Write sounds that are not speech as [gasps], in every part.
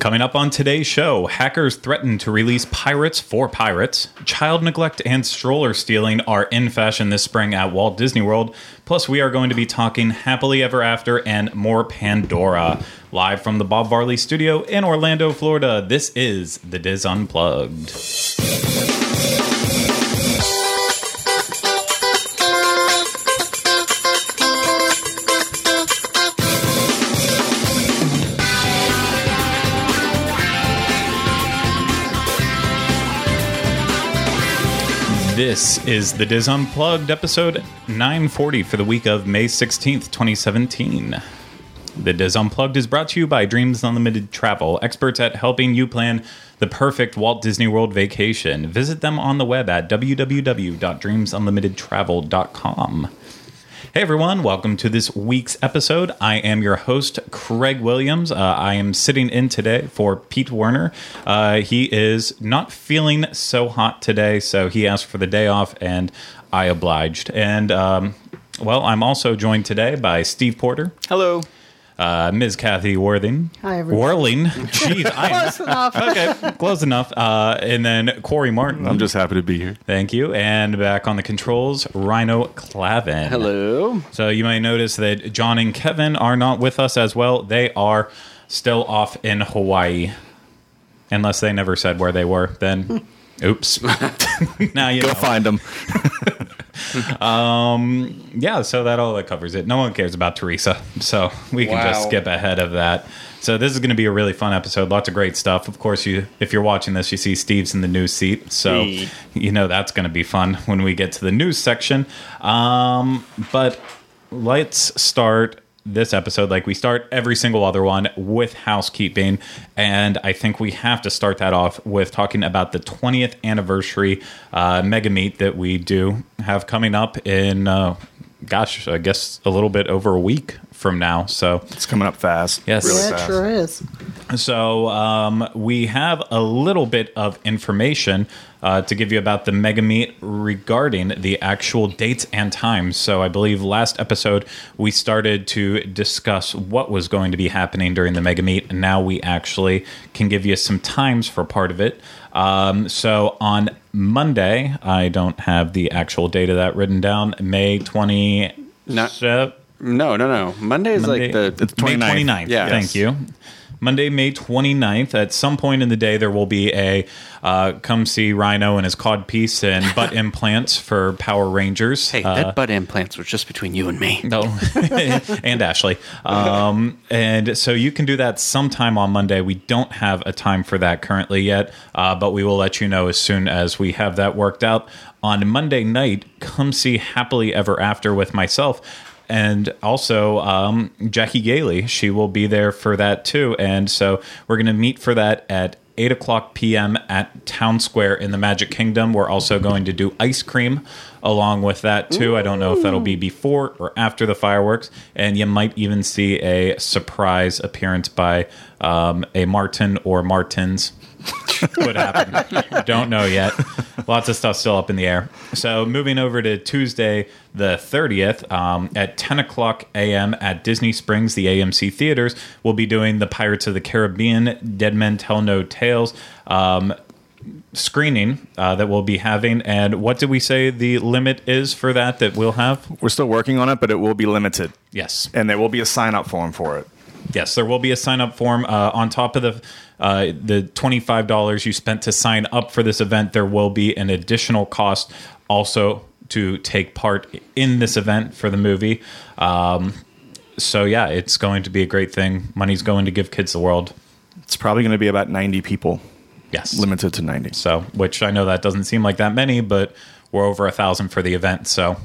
Coming up on today's show, hackers threaten to release pirates for pirates. Child neglect and stroller stealing are in fashion this spring at Walt Disney World. Plus, we are going to be talking Happily Ever After and more Pandora. Live from the Bob Varley studio in Orlando, Florida, this is The Diz Unplugged. This is the Diz Unplugged episode 940 for the week of May 16th, 2017. The Diz Unplugged is brought to you by Dreams Unlimited Travel, experts at helping you plan the perfect Walt Disney World vacation. Visit them on the web at www.dreamsunlimitedtravel.com. Hey everyone, welcome to this week's episode. I am your host, Craig Williams. Uh, I am sitting in today for Pete Werner. Uh, he is not feeling so hot today, so he asked for the day off, and I obliged. And um, well, I'm also joined today by Steve Porter, Hello. Uh, Ms. Kathy Worthing. Hi, everyone. Whirling. Jeez, I. Close enough. Okay, close enough. Uh, and then Corey Martin. I'm just happy to be here. Thank you. And back on the controls, Rhino Clavin. Hello. So you may notice that John and Kevin are not with us as well. They are still off in Hawaii. Unless they never said where they were, then oops. [laughs] now you Go know. find them. [laughs] [laughs] Yeah, so that all that covers it. No one cares about Teresa, so we can just skip ahead of that. So this is going to be a really fun episode. Lots of great stuff. Of course, you if you're watching this, you see Steve's in the news seat, so Hey. you know that's going to be fun when we get to the news section. Um, but let's start this episode like we start every single other one with housekeeping and i think we have to start that off with talking about the 20th anniversary uh, mega meet that we do have coming up in uh, gosh i guess a little bit over a week from now so It's coming up fast. Yes. Really yeah, it fast. sure is. so um, we have a little bit of information uh, to give you about the mega meet regarding the actual dates and times. So I believe last episode we started to discuss what was going to be happening during the mega meet, and now we actually can give you some times for part of it. Um, so on Monday, I don't have the actual date of that written down. May twenty. Not- No, no, no. Monday is Monday- like the. It's May 29th. 29th. Yeah. Thank Yes. you. Monday, May 29th. At some point in the day, there will be a uh, come see Rhino and his cod piece and [laughs] butt implants for Power Rangers. hey, Uh, that butt implants was just between you and me. no, [laughs] and Ashley. Um, and so you can do that sometime on Monday. We don't have a time for that currently yet, uh, but we will let you know as soon as we have that worked out. On Monday night, come see Happily Ever After with myself. And also um, Jackie Gailey. She will be there for that too. And so we're going to meet for that at 8 o'clock p.m. at Town Square in the Magic Kingdom. We're also going to do ice cream along with that, too. I don't know if that'll be before or after the fireworks. And you might even see a surprise appearance by um, a Martin or Martins. [laughs] Could happen. don't know yet. Lots of stuff still up in the air. So moving over to Tuesday, the 30th, um, at 10 o'clock a.m. at Disney Springs, the AMC theaters, we'll be doing the Pirates of the Caribbean Dead Men Tell No Tales um, screening uh, that we'll be having. And what did we say the limit is for that that we'll have? We're still working on it, but it will be limited. Yes. And there will be a sign up form for it. Yes, there will be a sign up form uh, on top of the uh, the twenty five dollars you spent to sign up for this event. There will be an additional cost also to take part in this event for the movie. Um, so yeah, it's going to be a great thing. Money's going to give kids the world. It's probably going to be about 90 people, Yes, limited to 90. So, which I know that doesn't seem like that many, but we're over a thousand for the event. So,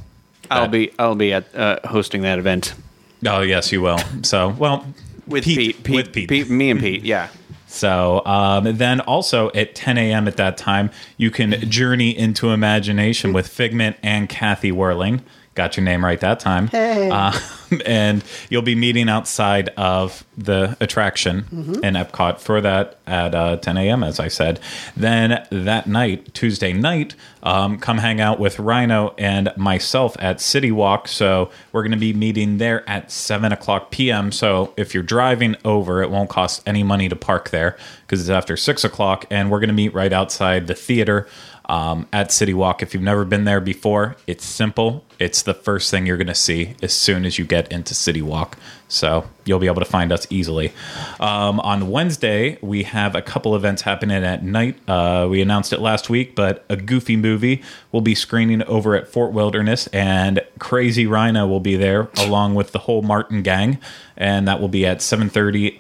I'll that- be I'll be at uh, hosting that event Oh yes, you will. So, well, with Pete, Pete. Pete, with Pete. Pete, me and Pete. Yeah. So um, then also at 10 a.m. at that time, you can journey into imagination with Figment and Kathy Whirling. Got your name right that time. Hey. Um, [laughs] and you'll be meeting outside of the attraction in Epcot for that at uh, 10 a.m., as I said. Then that night, Tuesday night, um, come hang out with Rhino and myself at City Walk. So we're going to be meeting there at 7 o'clock p.m. So if you're driving over, it won't cost any money to park there because it's after 6 o'clock. And we're going to meet right outside the theater um, at City Walk. If you've never been there before, it's simple. It's the first thing you're going to see as soon as you get into City Walk. So you'll be able to find us easily. Um, on Wednesday, we have a couple events happening at night. Uh, we announced it last week, but a Goofy movie will be screening over at Fort Wilderness, and Crazy Rhino will be there along with the whole Martin gang, and that will be at 7:30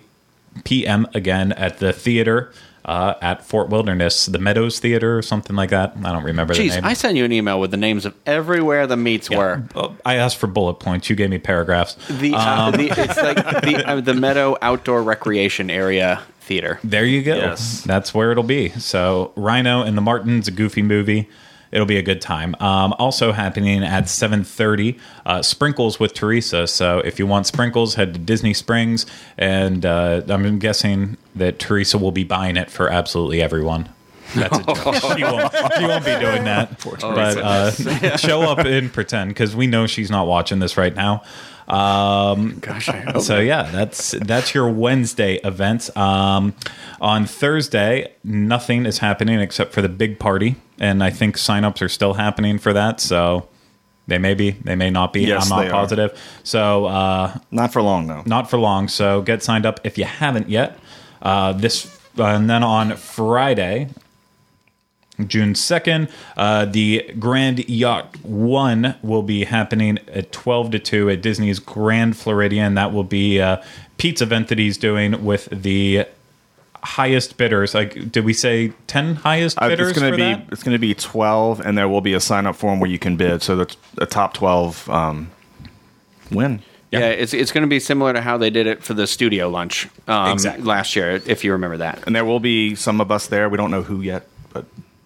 p.m. again at the theater uh, at Fort Wilderness, the Meadows Theater or something like that. I don't remember the Jeez, name. I sent you an email with the names of everywhere the meets were. Oh, I asked for bullet points. You gave me paragraphs. The, uh, the it's like the uh, the Meadow Outdoor Recreation Area Theater. There you go. Yes. That's where it'll be. So Rhino and the Martins, a goofy movie. It'll be a good time. Um, also happening at 7.30, uh, Sprinkles with Teresa. So if you want sprinkles, head to Disney Springs. And uh, I'm guessing that Teresa will be buying it for absolutely everyone. That's a joke. [laughs] she, won't, she won't be doing that. [laughs] But uh, [laughs] show up and pretend because we know she's not watching this right now. Um, Gosh, I hope. so yeah, that's that's your Wednesday events. Um, on Thursday, nothing is happening except for the big party, and I think signups are still happening for that. So they may be, they may not be. Yes, I'm not they are. positive. So uh, Not for long though. not for long. So get signed up if you haven't yet. Uh, this uh, and then on Friday, June second, uh, the Grand Yacht One will be happening at twelve to two at Disney's Grand Floridian. That will be a pizza event that he's doing with the highest bidders. Like, did we say ten highest bidders? Uh, bidders it's going to be that? it's going to be 12 and there will be a sign up form where you can bid so the, the top 12 um, win. Yeah, it's it's going to be similar to how they did it for the studio lunch um, Exactly. last year, if you remember that. And there will be some of us there. We don't know who yet, but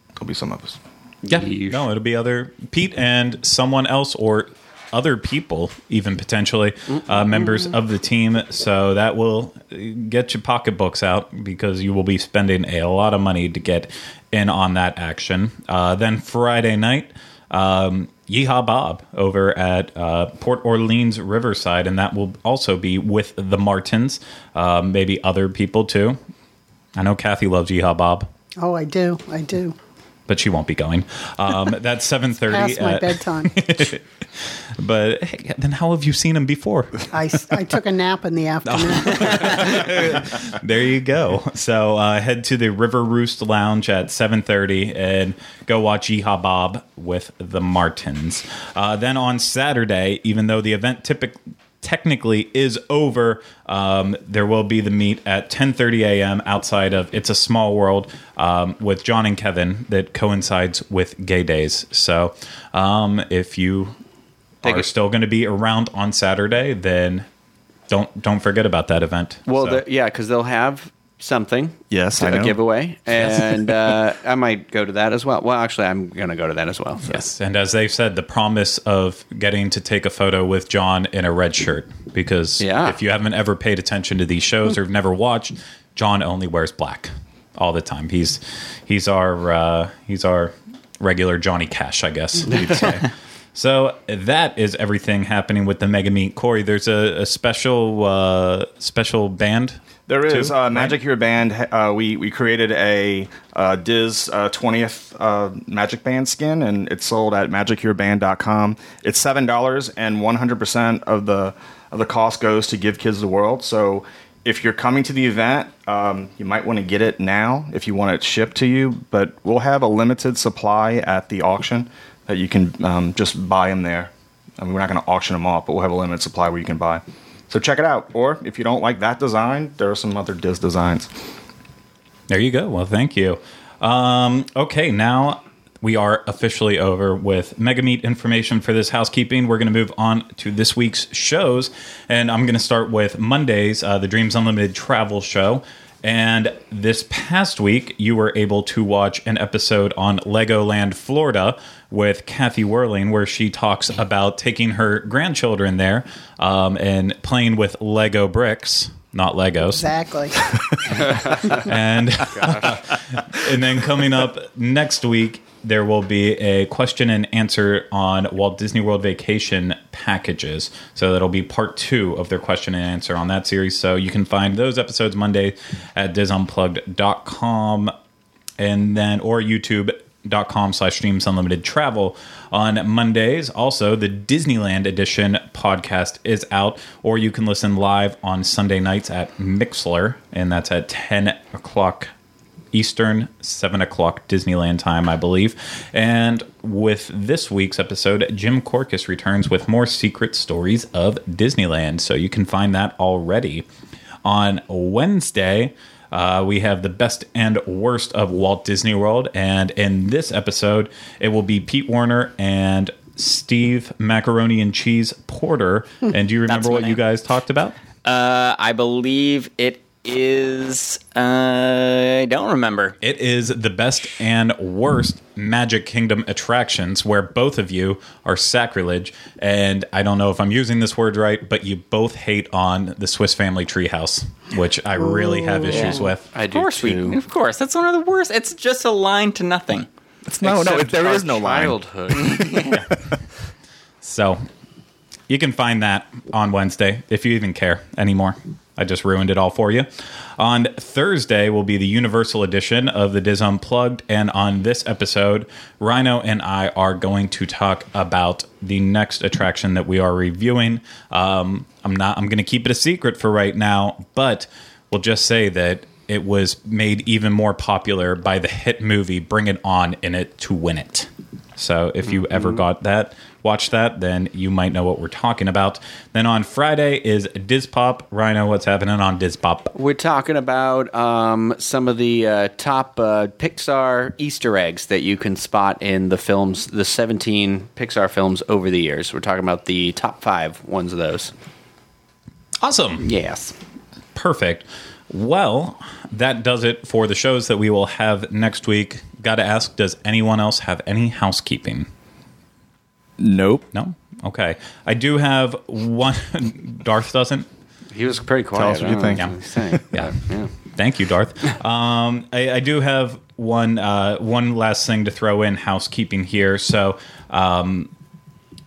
there'll be some of us. Yeah, Yeesh. no, it'll be other Pete and someone else or other people, even potentially uh, members of the team. So that will uh, get your pocketbooks out because you will be spending a lot of money to get in on that action. Uh, then Friday night. Um, Yeehaw Bob over at uh, Port Orleans Riverside, and that will also be with the Martins, uh, maybe other people too. I know Kathy loves Yeehaw Bob, Oh, I do. I do. But she won't be going. Um, [laughs] that's seven thirty. Past my bedtime. [laughs] But hey, then how have you seen him before? I took a nap in the [laughs] afternoon. there you go. So uh, head to the River Roost Lounge at 7:30 and go watch Yeehaw Bob with the Martins. Uh, then on Saturday, even though the event typically technically is over um, there will be the meet at 10.30 a.m outside of it's a small world um, with john and kevin that coincides with gay days. So um, if you Take are it- still going to be around on saturday then don't don't forget about that event. Well, So- the, yeah, because they'll have something. Yes, to- I a know. giveaway, [laughs] and uh, I might go to that as well. Well, actually, I'm going to go to that as well. so. Yes, and as they've said, the promise of getting to take a photo with John in a red shirt. Because Yeah. if you haven't ever paid attention to these shows or have never watched, John only wears black all the time. He's he's our uh, he's our regular Johnny Cash, I guess [laughs] we'd say. So that is everything happening with the Mega Meet. Corey, there's a, a special uh, special band. There is uh. Magic Your Band. Uh, we we created a uh, Diz uh, 20th uh, Magic Band skin, and it's sold at magicyourband.com. It's seven dollars, and 100 percent of the of the cost goes to Give Kids the World. So if you're coming to the event, um, you might want to get it now if you want it shipped to you. But we'll have a limited supply at the auction that you can um, just buy them there. I mean, we're not going to auction them off, but we'll have a limited supply where you can buy. So check it out. Or if you don't like that design, there are some other Diz designs. There you go. Well, thank you. Um, okay, now we are officially over with Mega Meet information for this housekeeping. We're going to move on to this week's shows, and I'm going to start with Mondays, uh, the Dreams Unlimited travel show. And this past week, you were able to watch an episode on Legoland, Florida, with Kathy Whirling, where she talks about taking her grandchildren there um, and playing with Lego bricks, not Legos Exactly. [laughs] and [laughs] [laughs] and then coming up next week there will be a question and answer on Walt Disney World vacation packages. So that'll be part two of their question and answer on that series. So you can find those episodes Monday at disunplugged.com and then or youtube.com slash dreams unlimited travel on mondays also the disneyland edition podcast is out or you can listen live on sunday nights at Mixlr and that's at 10 o'clock eastern 7 o'clock disneyland time i believe and with this week's episode Jim Korkis returns with more secret stories of disneyland so you can find that already on Wednesday, uh, we have the best and worst of Walt Disney World. And in this episode, it will be Pete Werner and Steve Macaroni and Cheese Porter. And do you [laughs] remember what you guys talked about? Uh, I believe it is. Uh, I don't remember. It is the best and worst Magic Kingdom attractions where both of you are sacrilege. And I don't know if I'm using this word right, but you both hate on the Swiss Family Treehouse, which I really have issues with. I do. Of do course, we. too. Of course, that's one of the worst. It's just a line to nothing. no, no, Except there our is no line. childhood. [laughs] So you can find that on Wednesday if you even care anymore. I just ruined it all for you. On Thursday will be the Universal edition of the Diz Unplugged, and on this episode, Rhino and I are going to talk about the next attraction that we are reviewing. Um, I'm not. I'm going to keep it a secret for right now, but we'll just say that it was made even more popular by the hit movie Bring It On in it to win it. So if you ever got that, watch that, then you might know what we're talking about. Then on Friday is Dizpop. Rhino, what's happening on Dizpop? We're talking about um, some of the uh, top uh, Pixar Easter eggs that you can spot in the films, the 17 Pixar films over the years. We're talking about the top five ones of those. Awesome. Yes. Perfect. Well, that does it for the shows that we will have next week. Got to ask, does anyone else have any housekeeping? Nope. No? Okay. I do have one. [laughs] Darth doesn't. He was pretty quiet. Tell us what you think. know what he's saying, Yeah. yeah. Thank you, Darth. Um, I, I do have one uh, one last thing to throw in housekeeping here. So. Um,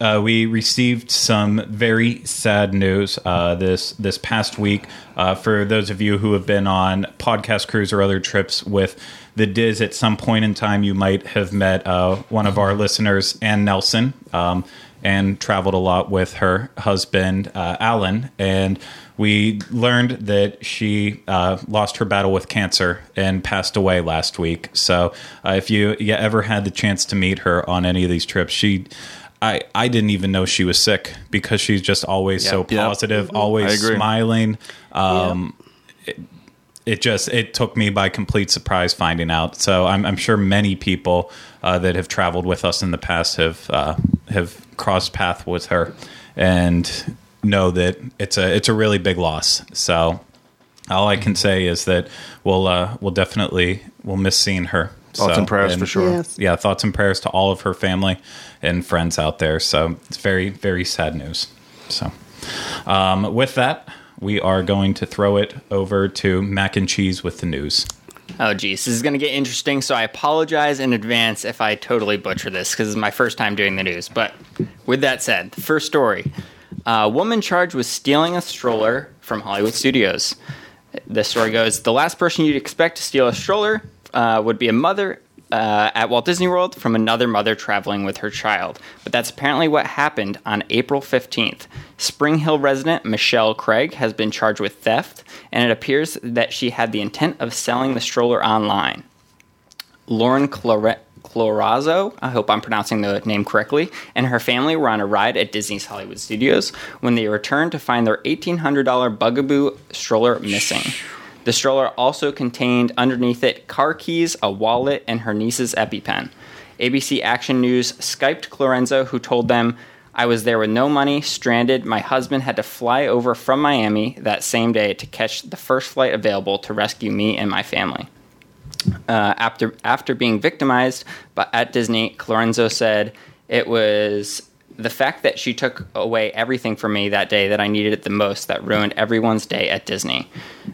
uh, we received some very sad news uh, this this past week. Uh, for those of you who have been on podcast cruise or other trips with the Diz, at some point in time, you might have met uh, one of our listeners, Ann Nelson, um, and traveled a lot with her husband, uh, Alan. And we learned that she uh, lost her battle with cancer and passed away last week. So, if you, you ever had the chance to meet her on any of these trips, she I, I didn't even know she was sick because she's just always so positive, I always smiling. Um, it, it just it took me by complete surprise finding out. So I'm, I'm sure many people uh, that have traveled with us in the past have uh, have crossed path with her and know that it's a it's a really big loss. So all I can say is that we'll uh, we'll definitely we'll miss seeing her. Thoughts So, and prayers and- for sure. Yes. yeah, thoughts and prayers to all of her family and friends out there. So it's very, very sad news. So, um, with that, we are going to throw it over to Mac and Cheese with the news. Oh, geez, this is going to get interesting. So I apologize in advance if I totally butcher this because it's my first time doing the news. But with that said, the first story: a woman charged with stealing a stroller from Hollywood Studios. The story goes: the last person you'd expect to steal a stroller uh, would be a mother. Uh, at Walt Disney World from another mother traveling with her child. But that's apparently what happened on April 15th. Spring Hill resident Michelle Craig has been charged with theft, and it appears that she had the intent of selling the stroller online. Lauren Clorazzo, I hope I'm pronouncing the name correctly, and her family were on a ride at Disney's Hollywood Studios when they returned to find their $1,800 Bugaboo stroller missing. The stroller also contained underneath it car keys, a wallet, and her niece's EpiPen. ABC Action News Skyped Clorenzo, who told them, I was there with no money, stranded. My husband had to fly over from Miami that same day to catch the first flight available to rescue me and my family. Uh, after after being victimized but at Disney, Lorenzo said it was the fact that she took away everything from me that day that I needed it the most that ruined everyone's day at Disney.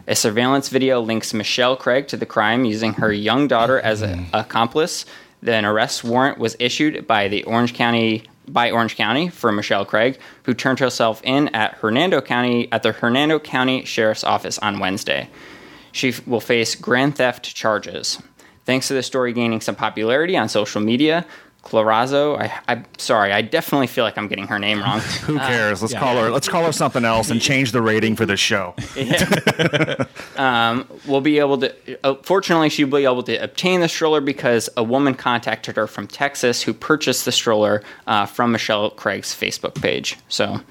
A surveillance video links Michelle Craig to the crime using her young daughter as an mm. accomplice. Then arrest warrant was issued by the Orange County by Orange County for Michelle Craig, who turned herself in at Hernando County at the Hernando County Sheriff's Office on Wednesday. She will face grand theft charges. Thanks to the story gaining some popularity on social media, Clarazo, I, I'm sorry, I definitely feel like I'm getting her name wrong. [laughs] Who cares? Let's call her. Let's call her something else and change the rating for this show. [laughs] We'll be able to. Uh, fortunately, she'll be able to obtain the stroller because a woman contacted her from Texas who purchased the stroller uh, from Michelle Craig's Facebook page. So,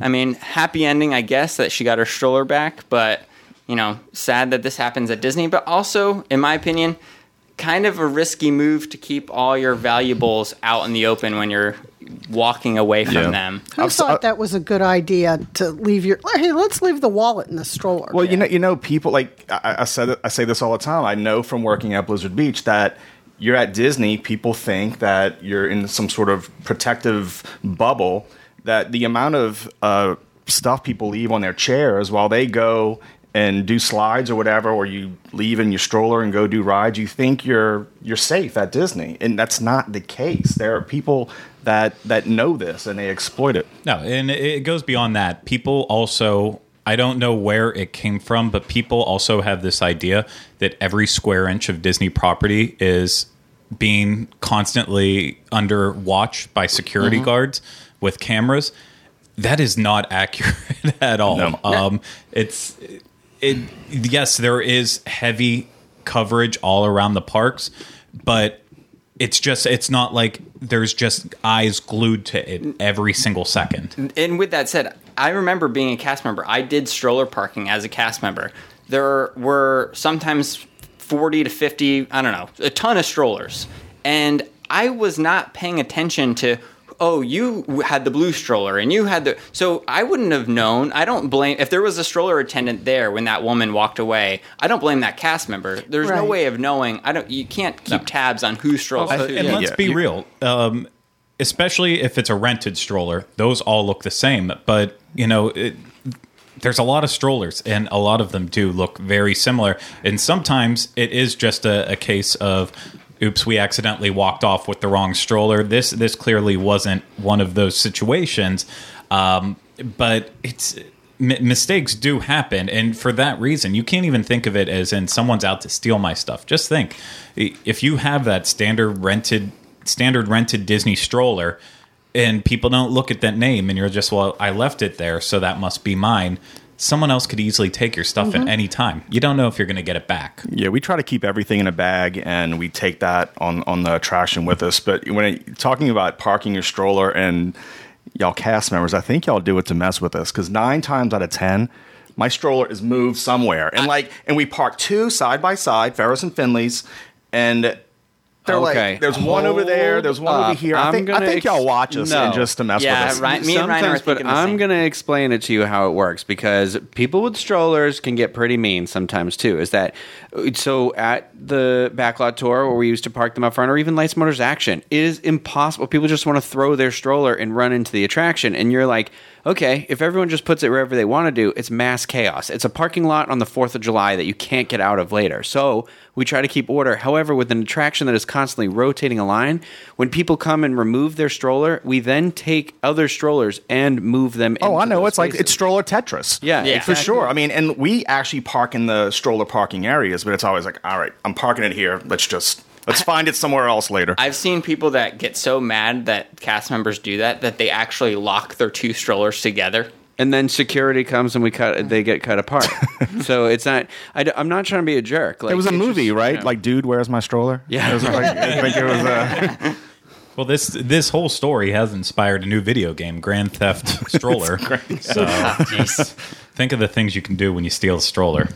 I mean, happy ending, I guess, that she got her stroller back. But you know, sad that this happens at Disney. But also, in my opinion, kind of a risky move to keep all your valuables out in the open when you're walking away from Yeah. them. Who I've- thought that was a good idea to leave your? Hey, let's leave the wallet in the stroller. Well, you know, you know, people like I, I said. I say this all the time. I know from working at Blizzard Beach that you're at Disney. People think that you're in some sort of protective bubble. That the amount of uh, stuff people leave on their chairs while they go and do slides or whatever, or you leave in your stroller and go do rides, you think you're you're safe at Disney, and that's not the case. There are people that that know this and they exploit it. No, and it goes beyond that. People also, I don't know where it came from, but people also have this idea that every square inch of Disney property is being constantly under watch by security Mm-hmm. guards with cameras. That is not [laughs] accurate at all. No. Um, it's it. Yes, there is heavy coverage all around the parks, but it's just it's not like there's just eyes glued to it every single second. and with that said, I remember being a cast member. I did stroller parking as a cast member. There were sometimes 40 to 50, I don't know, a ton of strollers. And I was not paying attention to, oh, you had the blue stroller and you had the. So I wouldn't have known. I don't blame. If there was a stroller attendant there when that woman walked away, I don't blame that cast member. There's no way of knowing. I don't. You can't keep tabs on who strolls. who. and let's be real um, especially if it's a rented stroller those all look the same but you know it, there's a lot of strollers and a lot of them do look very similar and sometimes it is just a, a case of oops we accidentally walked off with the wrong stroller. This this clearly wasn't one of those situations. Um, but it's m- mistakes do happen. And for that reason you can't even think of it as in someone's out to steal my stuff. Just think if you have that standard rented standard rented disney stroller and people don't look at that name and you're just well i left it there so that must be mine someone else could easily take your stuff at mm-hmm. any time you don't know if you're going to get it back Yeah, we try to keep everything in a bag, and we take that on on the attraction with us. But when it, talking about parking your stroller and y'all cast members, I think y'all do it to mess with us because nine times out of ten, my stroller is moved somewhere, and like, and we park two side by side, Ferris and Finley's, and. They're Okay. like, there's one over there, there's one over here. I I'm think, I gonna think y'all ex- watch us No. and just to mess Yeah, with us. right. Me and Ryan are Sometimes, but thinking the I'm going to explain it to you how it works because people with strollers can get pretty mean sometimes too. Is that so? At the backlot tour where we used to park them up front, or even Lights Motors Action, it is impossible. People just want to throw their stroller and run into the attraction, and you're like, okay, if everyone just puts it wherever they want to do, it's mass chaos. It's a parking lot on the Fourth of July that you can't get out of later. So we try to keep order. However, with an attraction that is constantly rotating a line, when people come and remove their stroller, we then take other strollers and move them. Oh, I know. those It's like it's stroller Tetris. Yeah, Yeah. for sure. I mean, and we actually park in the stroller parking areas, but it's always like, all right, I'm parking it here. Let's just let's find it somewhere else later. I've seen people that get so mad that cast members do that that they actually lock their two strollers together. and then security comes and we cut. They get cut apart. [laughs] so it's not. I, am not trying to be a jerk. Like, it was a movie, just, right? you know. Like, dude, where's my stroller? Yeah. It was like, I think it was. Uh, [laughs] well this this whole story has inspired a new video game grand theft [laughs] stroller so think of the things you can do when you steal a stroller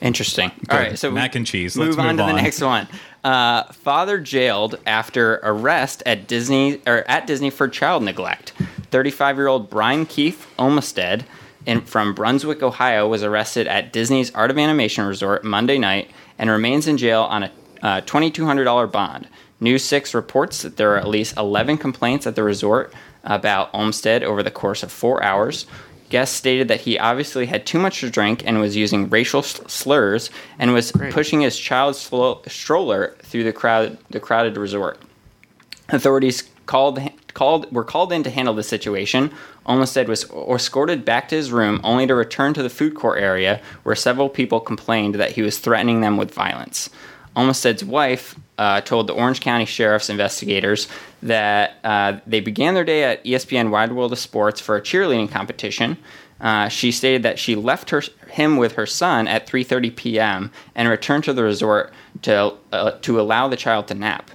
Interesting. All right, so Mac and cheese. Move Let's on move to the next one. Uh, father jailed after arrest at Disney or at Disney for child neglect. 35-year-old Brian Keith Olmsted in, from Brunswick, Ohio, was arrested at Disney's Art of Animation Resort Monday night and remains in jail on a uh, $2,200 bond. News 6 reports that there are at least 11 complaints at the resort about Olmsted over the course of four hours. Guests stated that he obviously had too much to drink and was using racial slurs and was pushing his child's slo- stroller through the crowd, the crowded resort. Authorities called called were called in to handle the situation. Olmsted was escorted back to his room, only to return to the food court area, where several people complained that he was threatening them with violence. Olmsted's wife uh, told the Orange County Sheriff's investigators that uh, they began their day at ESPN Wide World of Sports for a cheerleading competition. Uh, she stated that she left her, him with her son at 3:30 p.m. and returned to the resort to uh, to allow the child to nap.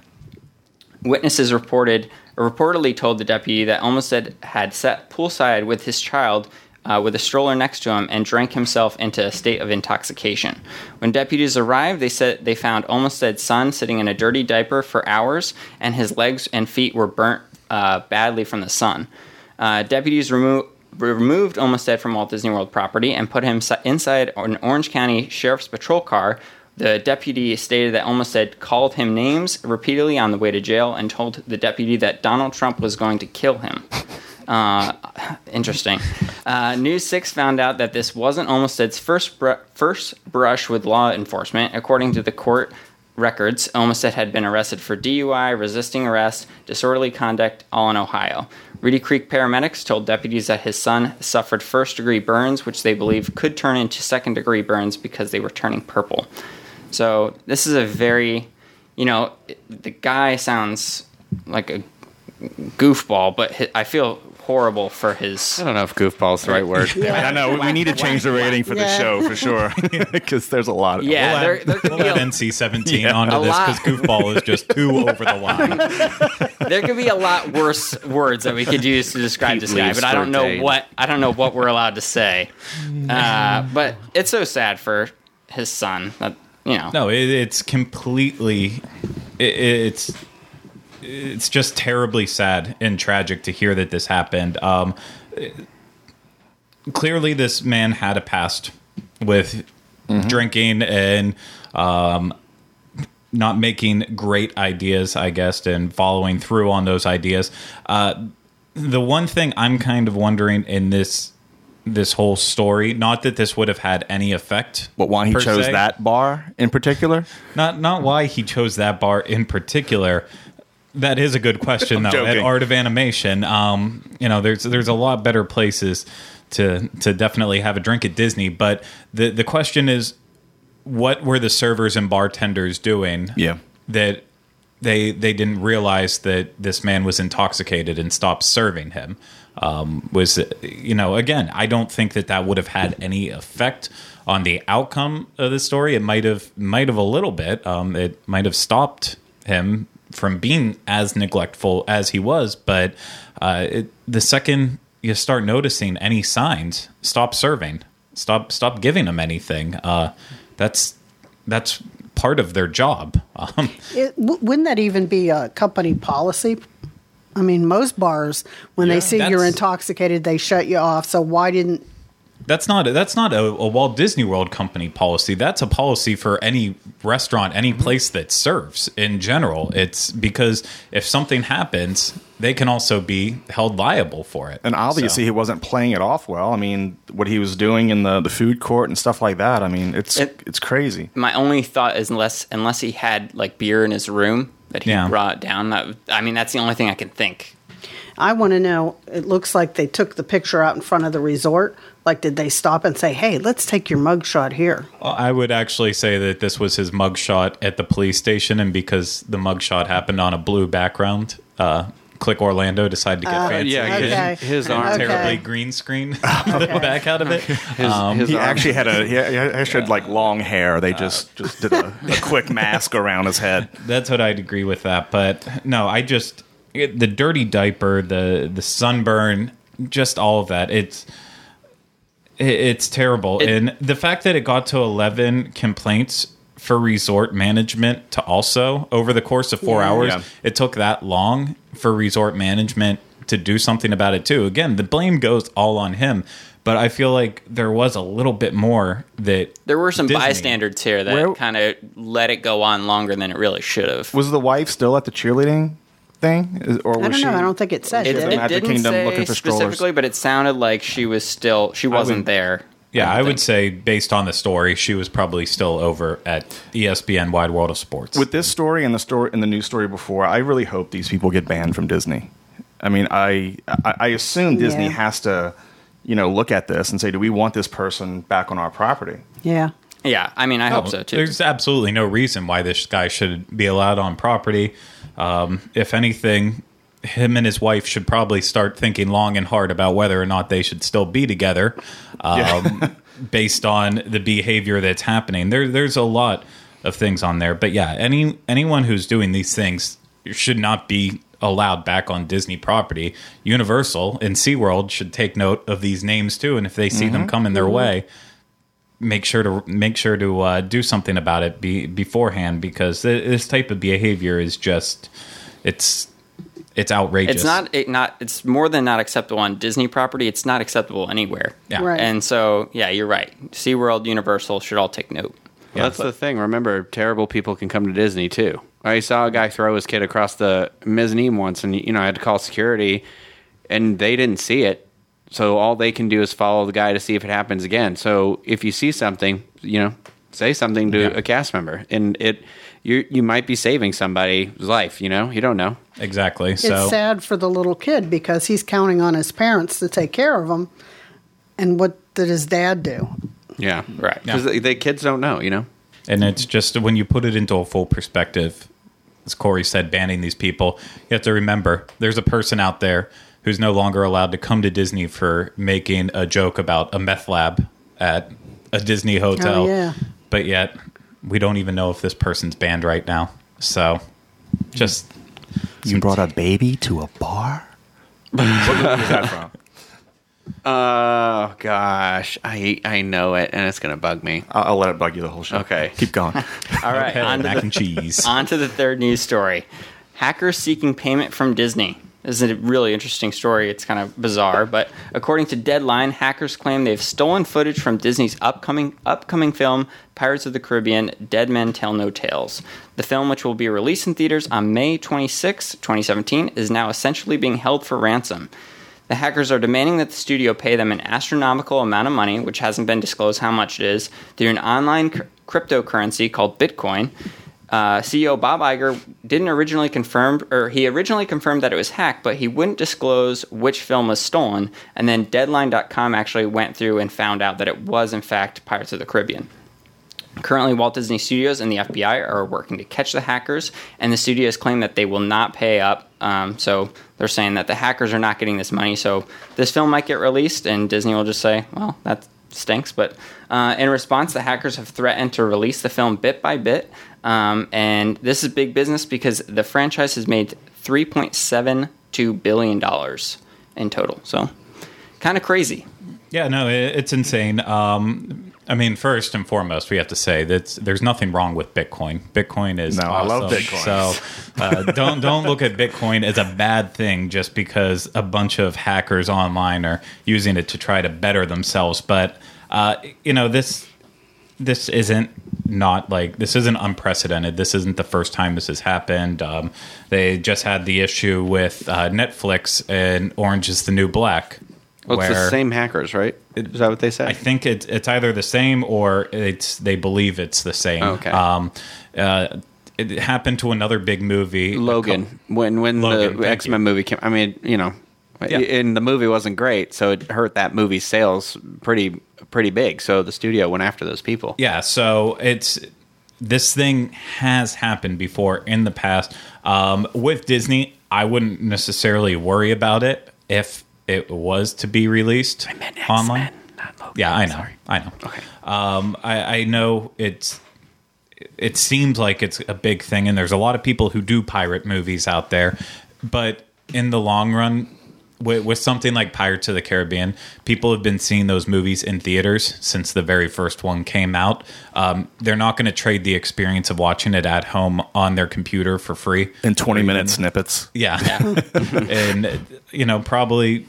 Witnesses reported reportedly told the deputy that Olmsted had sat poolside with his child uh, with a stroller next to him and drank himself into a state of intoxication. When deputies arrived, they said they found Olmsted's son sitting in a dirty diaper for hours, and his legs and feet were burnt uh, badly from the sun. Uh, deputies remo- removed Olmsted from Walt Disney World property and put him si- inside an Orange County Sheriff's Patrol car. The deputy stated that Olmsted called him names repeatedly on the way to jail and told the deputy that Donald Trump was going to kill him. Uh, [laughs] interesting. Uh, News 6 found out that this wasn't Olmsted's first, br- first brush with law enforcement. According to the court records, Olmsted had been arrested for DUI, resisting arrest, disorderly conduct, all in Ohio. Reedy Creek paramedics told deputies that his son suffered first degree burns, which they believe could turn into second degree burns because they were turning purple. So, this is a very, you know, the guy sounds like a goofball, but I feel horrible for his. I don't know if goofball is the right word. [laughs] I know we, we need to change the rating for the Yeah. show for sure [laughs] because there's a lot. Of, Yeah, We'll there, add, there could we'll be add a, NC-17 [laughs] Yeah. onto A this lot. because goofball is just too over the line. there could be a lot worse words that we could use to describe Pete this guy, leaves but I don't know days. what I don't know what we're allowed to say. Uh, but it's so sad for his son that you know. No, it, it's completely. It, it's it's just terribly sad and tragic to hear that this happened. Um, clearly, this man had a past with drinking and um, not making great ideas, I guess, and following through on those ideas. Uh, the one thing I'm kind of wondering in this this whole story, not that this would have had any effect, But why he chose se. that bar in particular? Not not why he chose that bar in particular. That is a good question, though. At. Art of Animation, um, you know, there's there's a lot better places to to definitely have a drink at Disney. But the the question is, what were the servers and bartenders doing? Yeah. that they they didn't realize that this man was intoxicated and stopped serving him. Um, was you know again, I don't think that that would have had any effect on the outcome of the story. It might have might have a little bit. Um, it might have stopped him from being as neglectful as he was. But uh, it, the second you start noticing any signs, stop serving. Stop stop giving them anything. Uh, that's that's part of their job. [laughs] Um, It, wouldn't that even be a company policy? I mean, most bars, when Yeah, they see you're intoxicated, they shut you off. So why didn't? That's not that's not a, a Walt Disney World company policy. That's a policy for any restaurant, any mm-hmm. place that serves in general. It's because if something happens, they can also be held liable for it. And obviously, So- he wasn't playing it off well. I mean, what he was doing in the, the food court and stuff like that. I mean, it's It- it's crazy. My only thought is unless unless he had like beer in his room that he Yeah. brought down. That I mean, that's the only thing I can think. I want to know. It looks like they took the picture out in front of the resort. Like, did they stop and say, "Hey, let's take your mugshot here"? I would actually say that this was his mugshot at the police station, and because the mugshot happened on a blue background, uh, Click Orlando decided to get Uh, fancy. yeah, okay. his did a arm. Okay. terribly green screen [laughs] the back out of it. Um, his He arm- actually had a he, he actually had like long hair. They just just did a, a quick mask around his head. That's what I'd agree with that. But no, I just it- the dirty diaper, the the sunburn, just all of that. It's It, it's terrible, It- and the fact that it got to eleven complaints for resort management to also over the course of four Yeah. hours, Yeah. it took that long for resort management to do something about it too. Again, the blame goes all on him, but I feel like there was a little bit more that There were some Disney. bystanders here that kind of let it go on longer than it really should have. Was the wife still at the cheerleading thing, or was I don't she? know. I don't think it said. It, She's did at the it it? Magic didn't Kingdom say looking for strollers. specifically, but it sounded like she was still she wasn't would- there. Yeah, I think. would say based on the story, she was probably still over at ESPN Wide World of Sports. With this story and the story and the news story before, I really hope these people get banned from Disney. I mean, I I, I assume Disney Yeah. has to, you know, look at this and say, do we want this person back on our property? Yeah. Yeah, I mean, I hope Oh, so too. There's absolutely no reason why this guy should be allowed on property. Um, if anything, him and his wife should probably start thinking long and hard about whether or not they should still be together, um, [laughs] based on the behavior that's happening. There, there's a lot of things on there, but yeah, any anyone who's doing these things should not be allowed back on Disney property. Universal and SeaWorld should take note of these names too, and if they see them coming their way, make sure to make sure to uh, do something about it be, beforehand because this type of behavior is just it's it's outrageous. it's not it not it's more than not acceptable on Disney property. It's not acceptable anywhere. Yeah. Right. And so, yeah, you're right. SeaWorld, Universal should all take note. Well, that's the thing. Remember, terrible people can come to Disney too. I saw a guy throw his kid across the mezzanine once, and you know I had to call security, and they didn't see it. So all they can do is follow the guy to see if it happens again. So if you see something, you know, say something to Yeah. a cast member, and it you you might be saving somebody's life. You know, you don't know. exactly. It's So sad for the little kid because he's counting on his parents to take care of him. And what did his dad do? Yeah, Right. Because the, the kids don't know. You know. and it's just when you put it into a full perspective, as Corey said, banning these people, you have to remember there's a person out there who's no longer allowed to come to Disney for making a joke about a meth lab at a Disney oh, hotel. Oh, yeah. But yet we don't even know if this person's banned right now. So just You brought a baby to a bar. what movie is that from? [laughs] Oh gosh, I I know it, and it's gonna bug me. I'll, I'll let it bug you the whole show. Okay. keep going. [laughs] All right, okay, on mac the and cheese. [laughs] On to the third news story. Hackers seeking payment from Disney. This is a really interesting story. It's kind of bizarre, but according to Deadline, hackers claim they've stolen footage from Disney's upcoming upcoming film Pirates of the Caribbean: Dead Men Tell No Tales. The film, which will be released in theaters on May 26, 2017, is now essentially being held for ransom. The hackers are demanding that the studio pay them an astronomical amount of money, which hasn't been disclosed how much it is, through an online cr- cryptocurrency called Bitcoin. Uh, CEO Bob Iger didn't originally confirm, or he originally confirmed that it was hacked, but he wouldn't disclose which film was stolen. And then Deadline.com actually went through and found out that it was, in fact, Pirates of the Caribbean. Currently, Walt Disney Studios and the FBI are working to catch the hackers, and the studios claim that they will not pay up. Um, so they're saying that the hackers are not getting this money. So this film might get released, and Disney will just say, "Well, that stinks." But uh, in response, the hackers have threatened to release the film bit by bit, um, and this is big business because the franchise has made three point seven two billion dollars in total. So kind of crazy. Yeah, no, it, it's insane. Um, I mean, first and foremost, we have to say that there's nothing wrong with Bitcoin. Bitcoin is No, I love awesome. Bitcoin. So uh, don't don't look at Bitcoin as a bad thing just because a bunch of hackers online are using it to try to better themselves. But uh, you know this this isn't not like this isn't unprecedented. This isn't the first time this has happened. Um, they just had the issue with uh, Netflix and Orange is the New Black. Well, it's the same hackers, right? Is that what they said? I think it's it's either the same or it's they believe it's the same. Okay. Um, uh, it happened to another big movie, Logan when when Logan, the X Men movie came. I mean, you know, Yeah. and the movie wasn't great, so it hurt that movie's sales pretty pretty big. So the studio went after those people. Yeah, so it's this thing has happened before in the past. Um, with Disney, I wouldn't necessarily worry about it if it was to be released online. Yeah, I know. I know. Okay. Um, I, I know it's. It seems like it's a big thing, and there's a lot of people who do pirate movies out there. But in the long run, with, with something like Pirates of the Caribbean, people have been seeing those movies in theaters since the very first one came out. Um, they're not going to trade the experience of watching it at home on their computer for free. In 20 minute snippets. Yeah. [laughs] and, you know, probably.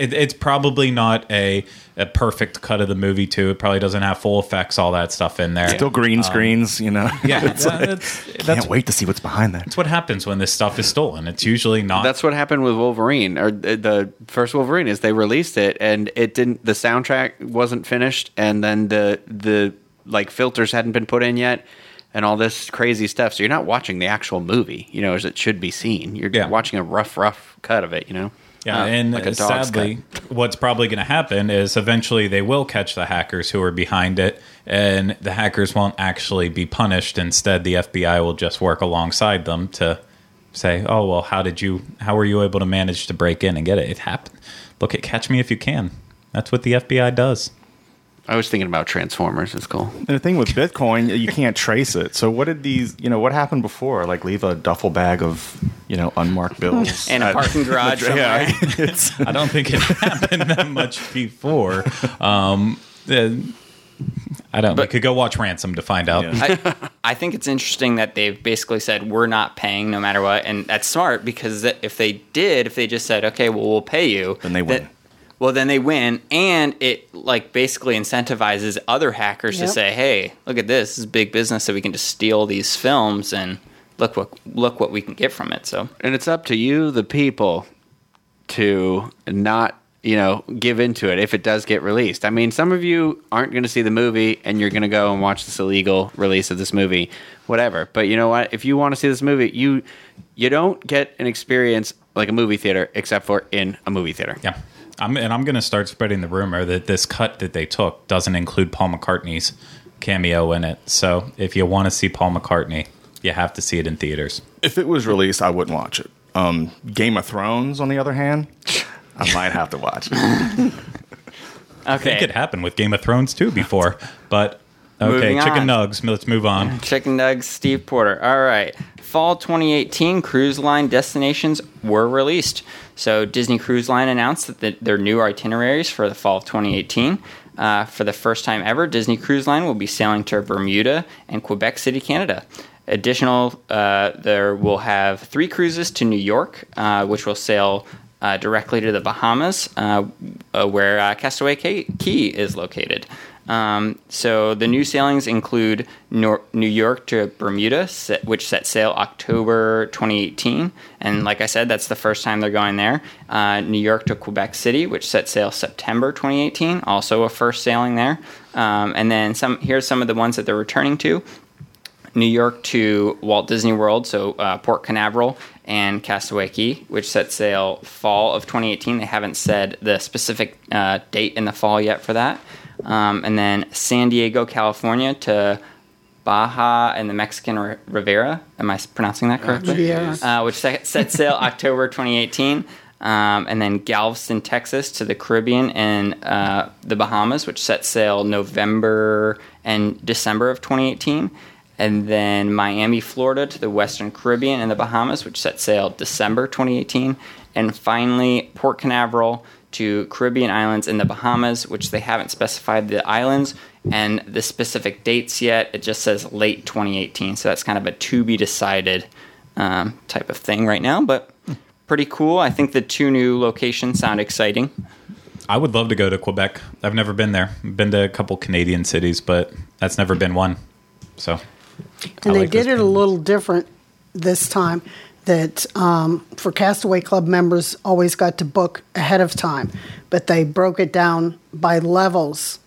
It, it's probably not a, a perfect cut of the movie too. It probably doesn't have full effects, all that stuff in there. Still green um, screens, you know? yeah, [laughs] It's like, that's, can't that's, wait to see what's behind that. that's what happens when this stuff is stolen. It's usually not. That's what happened with Wolverine, or the the first Wolverine is they released it and it didn't. The soundtrack wasn't finished, and then the the like filters hadn't been put in yet, and all this crazy stuff. So you're not watching the actual movie, you know, as it should be seen. You're Yeah. watching a rough, rough cut of it, you know. Yeah, Uh, and like sadly, what's probably going to happen is eventually they will catch the hackers who are behind it, and the hackers won't actually be punished. Instead, the FBI will just work alongside them to say, "Oh, well, how did you? How were you able to manage to break in and get it? It happened. Look at Catch Me If You Can. That's what the FBI does." I was thinking about Transformers. It's cool. And the thing with Bitcoin, you can't trace it. So what did these, you know, what happened before? Like leave a duffel bag of, you know, unmarked bills. [laughs] And a parking [laughs] garage somewhere. yeah, [laughs] it's, I don't think it happened that much before. Um, uh, I don't. But, we could go watch Ransom to find out. Yeah. I, I think it's interesting that they've basically said we're not paying no matter what, and that's smart because if they did, if they just said okay, well we'll pay you, Then they win. Well, then they win, and it like basically incentivizes other hackers to say, hey, look at this, this is big business, so we can just steal these films and look what look what we can get from it. So And it's up to you, the people, to not, you know, give into it if it does get released. I mean, some of you aren't going to see the movie and you're going to go and watch this illegal release of this movie, whatever. But you know what? If you want to see this movie, you you don't get an experience like a movie theater except for in a movie theater. Yeah. I'm, and I'm going to start spreading the rumor that this cut that they took doesn't include Paul McCartney's cameo in it. So if you want to see Paul McCartney, you have to see it in theaters. if it was released, I wouldn't watch it. Um, Game of Thrones, on the other hand, I might have to watch it. [laughs] I think okay, it happened with Game of Thrones too before. But okay, Moving chicken on. nugs. Let's move on. Chicken Nugs, Steve Porter. All right. Fall 2018 cruise line destinations were released. So Disney Cruise Line announced that the, their new itineraries for the fall of 2018. Uh, for the first time ever, Disney Cruise Line will be sailing to Bermuda and Quebec City, Canada. Additional, uh, there will have three cruises to New York, uh, which will sail uh, directly to the Bahamas, uh, uh, where Castaway Cay is located. Um, so the new sailings include Nor- New York to Bermuda, set, which set sail October 2018, and like I said, that's the first time they're going there. Uh, New York to Quebec City, which set sail September 2018, also a first sailing there. Um, and then some. Here's some of the ones that they're returning to. New York to Walt Disney World, so uh, Port Canaveral and Castaway Cay, which set sail fall of 2018. They haven't said the specific uh, date in the fall yet for that. Um, and then San Diego, California to Baja and the Mexican R- Riviera. Am I pronouncing that correctly? Riviera. Uh, which set, set sail [laughs] October 2018. Um, and then Galveston, Texas to the Caribbean and uh, the Bahamas, which set sail November and December of 2018. And then Miami, Florida to the Western Caribbean and the Bahamas, which set sail December 2018. And finally, Port Canaveral to Caribbean islands in the Bahamas, which they haven't specified the islands and the specific dates yet. It just says late 2018. So that's kind of a to be decided um, type of thing right now, but pretty cool. I think the two new locations sound exciting. I would love to go to Quebec. I've never been there. Been to a couple Canadian cities, but that's never been one. So, I And they like did it a little different this time. That um, for Castaway Club members always got to book ahead of time, but they broke it down by levels.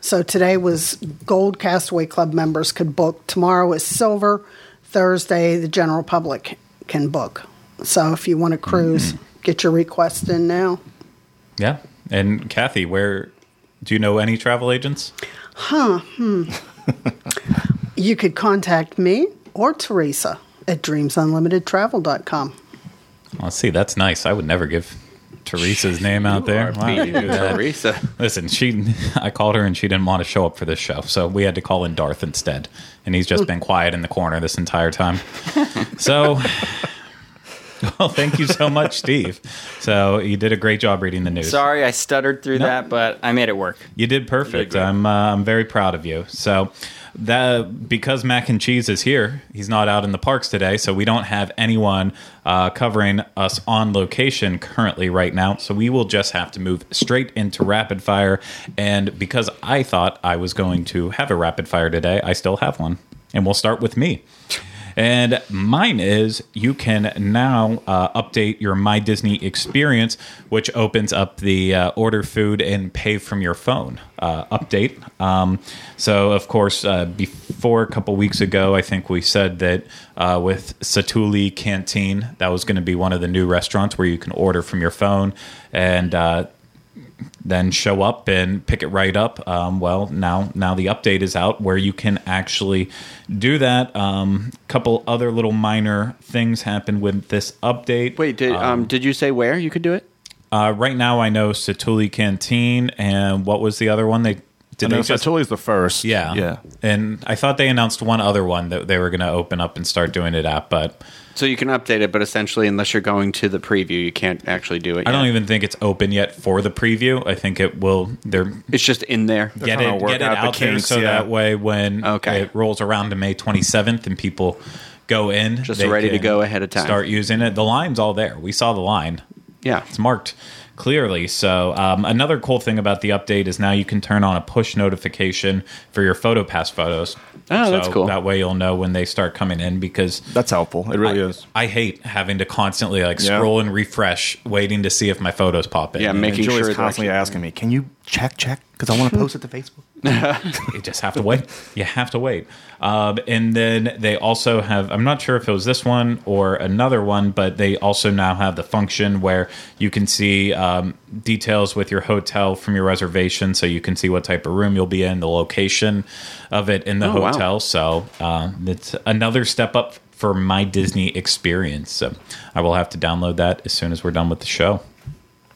So today was Gold Castaway Club members could book. Tomorrow is Silver. Thursday, the general public can book. So if you want to cruise, get your request in now. Yeah. And Kathy, where do you know any travel agents? Huh. Hmm. [laughs] you could contact me or Teresa at dreamsunlimitedtravel.com. Let's see. That's nice. I would never give Teresa's name out there. Why would you do that? Teresa. Listen, she. [laughs] I called her and she didn't want to show up for this show, so we had to call in Darth instead, and he's just been quiet in the corner this entire time. [laughs] So, [laughs] Well, thank you so much, Steve. So you did a great job reading the news. Sorry, I stuttered through that, but I made it work. You did perfect. great. I'm uh, I'm very proud of you. So that because Mac and Cheese is here, he's not out in the parks today, so we don't have anyone uh, covering us on location currently right now. So we will just have to move straight into rapid fire. And because I thought I was going to have a rapid fire today, I still have one, and we'll start with me. And mine is you can now uh, update your My Disney experience, which opens up the uh, order food and pay from your phone uh, update. Um, so, of course, uh, before a couple weeks ago, I think we said that uh, with Satu'li Canteen, that was going to be one of the new restaurants where you can order from your phone and uh, then show up and pick it right up. Um, well, now now the update is out where you can actually do that. A um, couple other little minor things happen with this update. Wait, did um, did you say where you could do it? Uh, right now, I know Satu'li Canteen and what was the other one? They did I know they just Satu'li's the first. yeah Yeah. And I thought they announced one other one that they were going to open up and start doing it at, but So you can update it, but essentially, unless you're going to the preview, you can't actually do it. I don't even think it's open yet for the preview. I think it will. They're It's just in there. get trying it, to work get it out the there kinks, so yeah. that way when Okay. it rolls around to May 27th and people go in, Just they ready to can go ahead of time. Start using it. The line's all there. We saw the line. Yeah. It's marked clearly. So um, another cool thing about the update is now you can turn on a push notification for your PhotoPass photos. Oh, that's cool. That way you'll know when they start coming in because That's helpful. It really is. I hate having to constantly like Yeah. scroll and refresh, waiting to see if my photos pop in. Yeah, make- And making sure they're constantly actually- asking me, "Can you check check? Because I want to [laughs] post it to Facebook." you just have to wait. You have to wait. Um, and then they also have, I'm not sure if it was this one or another one, but they also now have the function where you can see um, details with your hotel from your reservation. So you can see what type of room you'll be in, the location of it in the Oh, wow. hotel. So uh, it's another step up for my Disney experience. So I will have to download that as soon as we're done with the show.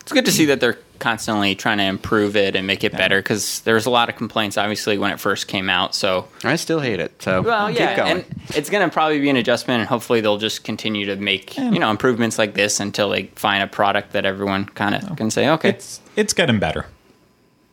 It's good to see that they're constantly trying to improve it and make it better because there was a lot of complaints, obviously, when it first came out. So, I still hate it. So well, keep yeah, going. and it's going to probably be an adjustment, and hopefully they'll just continue to make you know improvements like this until they find a product that everyone kind of can say, okay, It's, it's getting better.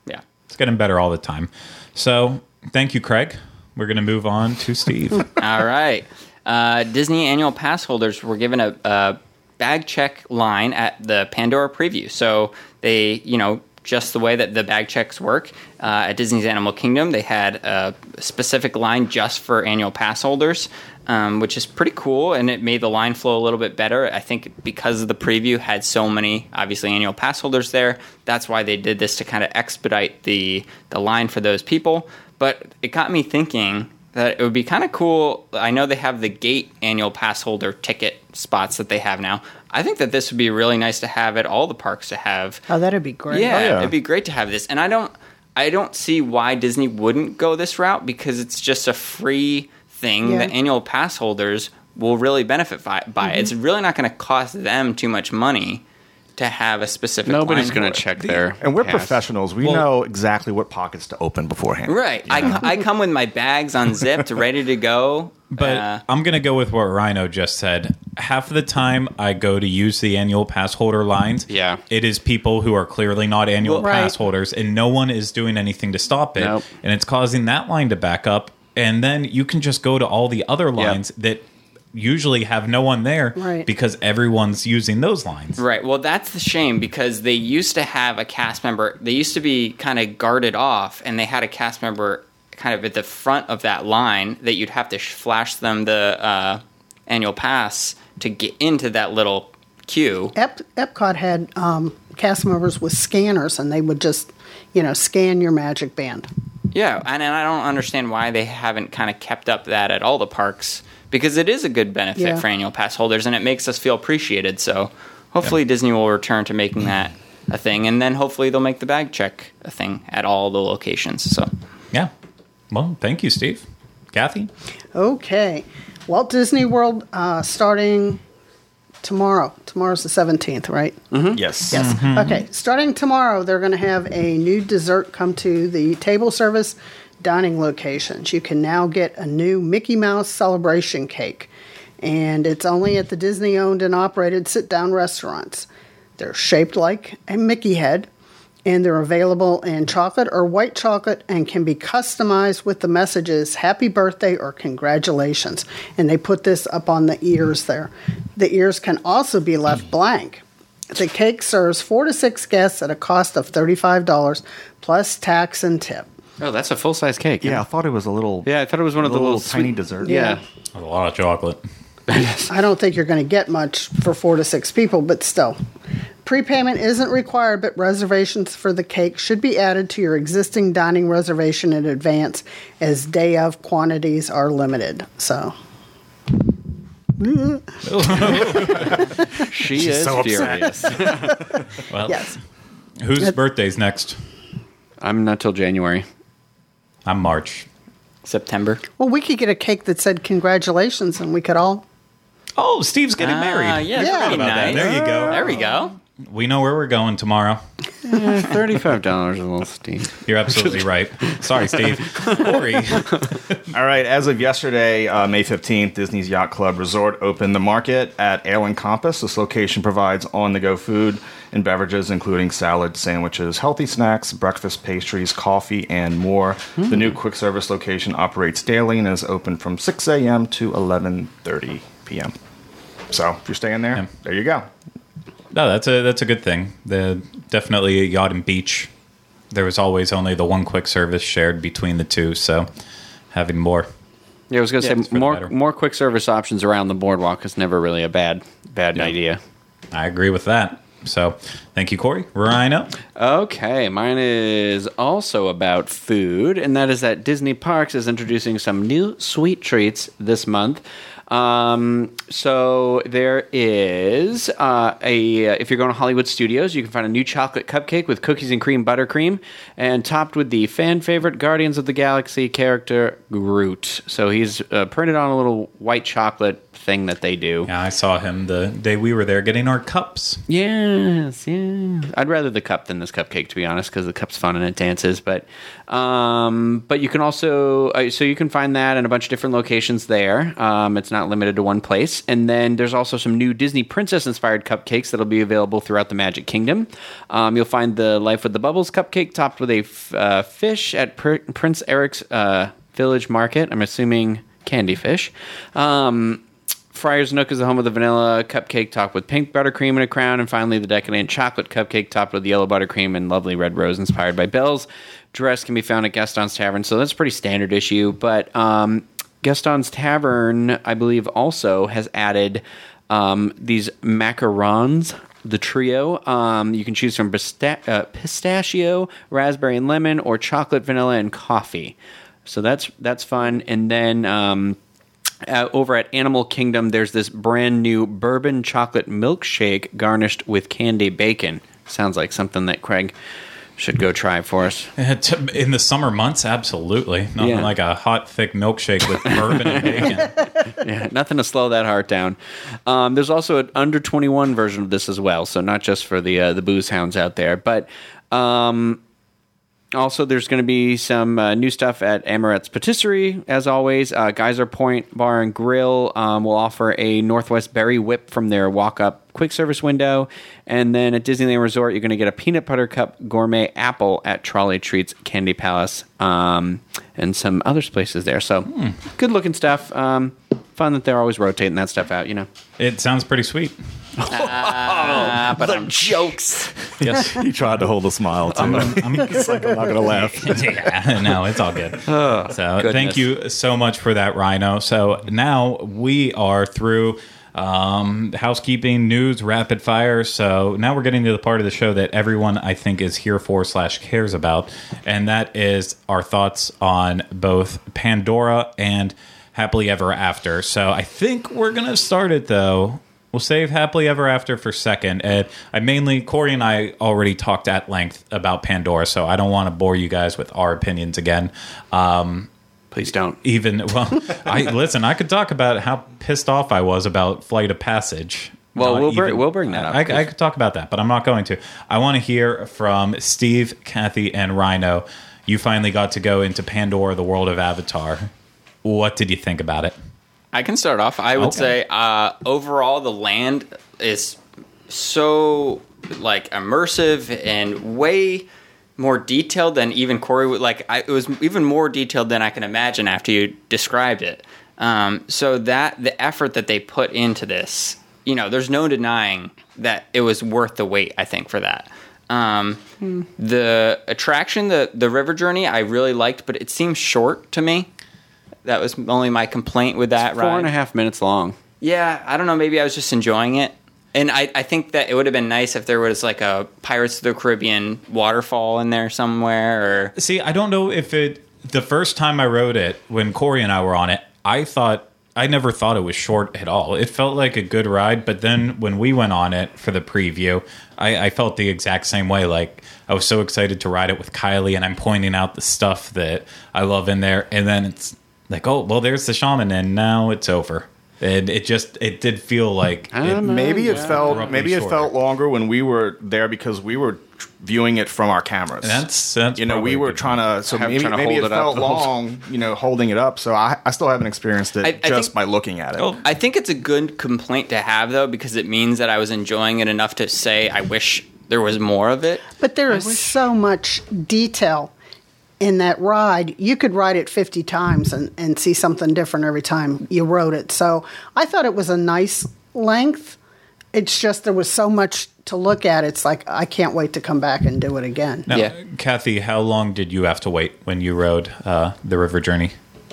yeah. It's getting better all the time. So thank you, Craig. We're going to move on to Steve. [laughs] All right. Uh, Disney annual pass holders were given a, a bag check line at the Pandora preview. So they, you know, just the way that the bag checks work uh, at Disney's Animal Kingdom, they had a specific line just for annual pass holders, um, which is pretty cool, and it made the line flow a little bit better. I think because the preview had so many, obviously, annual pass holders there, that's why they did this to kind of expedite the the line for those people. But it got me thinking that it would be kind of cool. I know they have the gate annual pass holder ticket spots that they have now. I think that this would be really nice to have at all the parks to have. Oh, that'd be great. Yeah, yeah. it'd be great to have this. And I don't I don't see why Disney wouldn't go this route because it's just a free thing Yeah. that annual pass holders will really benefit by. by. Mm-hmm. It's really not going to cost them too much money to have a specific Nobody's going to it. check there, And we're pass. professionals. We Well- know exactly what pockets to open beforehand. Right. I, co- I come with my bags unzipped, [laughs] ready to go. But Uh, I'm going to go with what Rhino just said. Half of the time I go to use the annual pass holder lines, Yeah. it is people who are clearly not annual Well, pass right. holders, and no one is doing anything to stop it. Nope. And it's causing that line to back up. And then you can just go to all the other lines that usually have no one there Right. because everyone's using those lines. Right. Well, that's the shame because they used to have a cast member. They used to be kind of guarded off, and they had a cast member kind of at the front of that line that you'd have to sh- flash them the uh, annual pass to get into that little queue. Ep- Epcot had um, cast members with scanners, and they would just, you know, scan your Magic Band. Yeah, and, and I don't understand why they haven't kind of kept up that at all the parks because it is a good benefit Yeah. for annual pass holders and it makes us feel appreciated. So hopefully Disney will return to making that a thing, and then hopefully they'll make the bag check a thing at all the locations. So Yeah. Well, thank you, Steve. Kathy? Okay. Walt Disney World uh, starting tomorrow. Tomorrow's the 17th, right? Yes. Yes. Okay. Starting tomorrow, they're going to have a new dessert come to the table service dining locations. You can now get a new Mickey Mouse celebration cake. and it's only at the Disney owned and operated sit down restaurants. They're shaped like a Mickey head, and they're available in chocolate or white chocolate and can be customized with the messages happy birthday or congratulations. And they put this up on the ears there. The ears can also be left blank. The cake serves four to six guests at a cost of $35 plus tax and tip. Oh, that's a full size cake. Yeah, I thought it was a little. Yeah, I thought it was one of the little, little tiny sweet- dessert. Yeah. A lot of chocolate. [laughs] I don't think you're going to get much for four to six people, but still. Prepayment isn't required, but reservations for the cake should be added to your existing dining reservation in advance as day of quantities are limited. So, [laughs] She is so upset. furious. [laughs] Well, yes. whose birthday's next? I'm not till January. I'm March. September. Well, we could get a cake that said congratulations and we could all. Oh, Steve's getting Ah, married. yeah, Yeah. that'd be that. nice. There you go. There we go. We know where we're going tomorrow. Thirty-five dollars a little steep. You're absolutely [laughs] right. Sorry, Steve. Corey. [laughs] All right, as of yesterday, uh, May 15th, Disney's Yacht Club Resort opened the market at Ale and Compass. This location provides on the go food and beverages, including salads, sandwiches, healthy snacks, breakfast pastries, coffee, and more. The new quick service location operates daily and is open from 6 a.m. to 11.30 p.m. So if you're staying there, Yeah. there you go. No, that's a that's a good thing. The definitely a yacht and beach. There was always only the one quick service shared between the two, so having more. Yeah, I was gonna Yeah, say more more quick service options around the boardwalk is never really a bad bad Yeah. idea. I agree with that. So, thank you, Corey. Rhino. Okay, mine is also about food, and that is that Disney Parks is introducing some new sweet treats this month. Um, so there is uh, a if you're going to Hollywood Studios, you can find a new chocolate cupcake with cookies and cream buttercream, and topped with the fan favorite Guardians of the Galaxy character Groot. So he's uh, printed on a little white chocolate thing that they do. Yeah, I saw him the day we were there getting our cups. Yes, yeah. I'd rather the cup than this cupcake, to be honest, because the cup's fun and it dances. But, um, but you can also uh, so you can find that in a bunch of different locations there. Um, it's not limited to one place. And then there's also some new Disney princess inspired cupcakes that'll be available throughout the Magic Kingdom. Um, you'll find the Life with the Bubbles cupcake topped with a f- uh, fish at Pr- Prince Eric's uh, Village Market. I'm assuming candy fish. Um, Friar's Nook is the home of the vanilla cupcake topped with pink buttercream and a crown, and finally the decadent chocolate cupcake topped with yellow buttercream and lovely red rose inspired by Belle's. Dress can be found at Gaston's Tavern, so that's pretty standard issue. But um, Gaston's Tavern, I believe, also has added um, these macarons. The trio, um, you can choose from pista- uh, pistachio, raspberry and lemon, or chocolate, vanilla, and coffee. So that's that's fun. And then um, uh, over at Animal Kingdom, there's this brand new bourbon chocolate milkshake garnished with candy bacon. Sounds like something that Craig should go try for us. [laughs] In the summer months, absolutely. Nothing Yeah. like a hot, thick milkshake with bourbon and bacon. [laughs] Yeah, nothing to slow that heart down. Um, there's also an under 21 version of this as well, so not just for the uh, the booze hounds out there, but. Um, also, there's going to be some uh, new stuff at Amorette's Patisserie, as always. Uh, Geyser Point Bar and Grill um, will offer a Northwest Berry Whip from their walk up quick service window. And then at Disneyland Resort, you're going to get a peanut butter cup gourmet apple at Trolley Treats Candy Palace um, and some other places there. So, good looking stuff. Um, fun that they're always rotating that stuff out, you know. It sounds pretty sweet. Ah, but I'm jokes. [laughs] Yes. He tried to hold a smile, too. I'm, I'm, [laughs] It's like, I'm not going to laugh. [laughs] yeah, no, it's all good. so goodness. thank you so much for that, Rhino. So now we are through um, housekeeping, news, rapid fire. So now we're getting to the part of the show that everyone I think is here for slash cares about, and that is our thoughts on both Pandora and Happily Ever After. So I think we're gonna start it though. We'll save Happily Ever After for second. And I mainly, Corey and I already talked at length about Pandora, so I don't want to bore you guys with our opinions again. Um, Please don't. even, well, I listen, I could talk about how pissed off I was about Flight of Passage. Well, we'll bring- we'll bring that up, I, I could talk about that, but I'm not going to. I want to hear from Steve, Kathy, and Rhino. You finally got to go into Pandora, the world of Avatar. What did you think about it? I can start off. I would Okay. say uh, overall the land is so like immersive and way more detailed than even Corey would like. I, it was even more detailed than I can imagine after you described it. Um, so that the effort that they put into this, you know, there's no denying that it was worth the wait. I think for that. Um, The attraction, the the river journey, I really liked, but it seems short to me. That was only my complaint with that Four ride. and a half minutes long. Yeah, I don't know. Maybe I was just enjoying it. And I, I think that it would have been nice if there was like a Pirates of the Caribbean waterfall in there somewhere or See, I don't know if it. The first time I rode it, when Corey and I were on it, I thought I never thought it was short at all. It felt like a good ride, but then when we went on it for the preview, I, I felt the exact same way. Like I was so excited to ride it with Kylie, and I'm pointing out the stuff that I love in there, and then it's like, oh, well, there's the shaman, and now it's over. And it just it did feel like it- Maybe it Yeah. felt maybe it shorter. felt longer when we were there because we were viewing it from our cameras. that's that's you know we were good trying to so Have- maybe, trying to maybe hold it, it up felt long you know holding it up so I, I still haven't experienced it I- I just think- by looking at it Oh, I think it's a good complaint to have though because it means that I was enjoying it enough to say I wish there was more of it. But there is so much detail in that ride. You could ride it 50 times and, and see something different every time you rode it. So I thought it was a nice length. It's just there was so much to look at. It's like, I can't wait to come back and do it again. Now, Yeah. Kathy, how long did you have to wait when you rode uh, the river journey?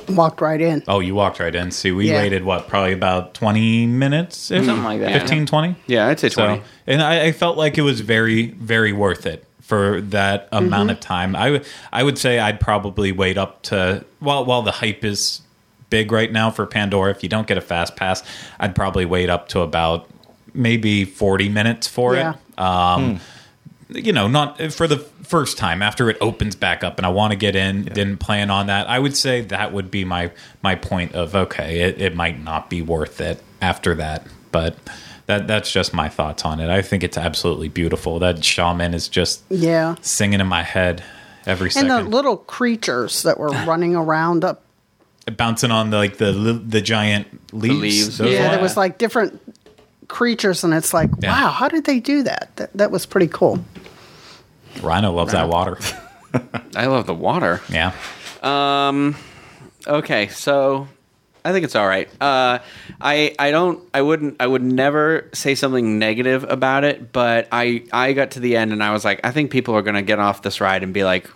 Walked right in. Oh, you walked right in. See, we Yeah. waited, what, probably about 20 minutes? Something like that. 15, 20? Yeah, I'd say 20. So, and I, I felt like it was very, very worth it for that amount of time. I would, I would say I'd probably wait up to while while the hype is big right now for Pandora. If you don't get a fast pass, I'd probably wait up to about maybe forty minutes for Yeah. it. Um, You know, not for the first time after it opens back up, and I want to get in. Didn't plan on that. I would say that would be my my point of okay, it, it might not be worth it after that, but. That, that's just my thoughts on it. I think it's absolutely beautiful. That shaman is just Yeah. singing in my head every And second, the little creatures that were [laughs] running around up. bouncing on the, like the the giant leaves. leaves, Those Yeah, there was like different creatures, and it's like, Yeah. wow, how did they do that? That, that was pretty cool. Rhino loves that water. [laughs] I love the water. Yeah, Um. Okay, so I think it's all right. Uh, I I don't I wouldn't I would never say something negative about it, but I I got to the end and I was like, I think people are gonna get off this ride and be like,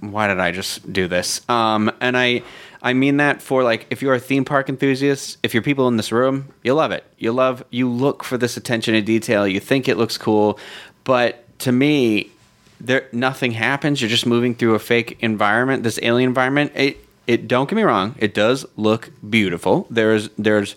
why did I just do this? Um, and I I mean that for like if you're a theme park enthusiast, if you're people in this room, you love it. You love you look for this attention to detail. You think it looks cool, but to me, there nothing happens. You're just moving through a fake environment, this alien environment. It it don't get me wrong, it does look beautiful. There's there's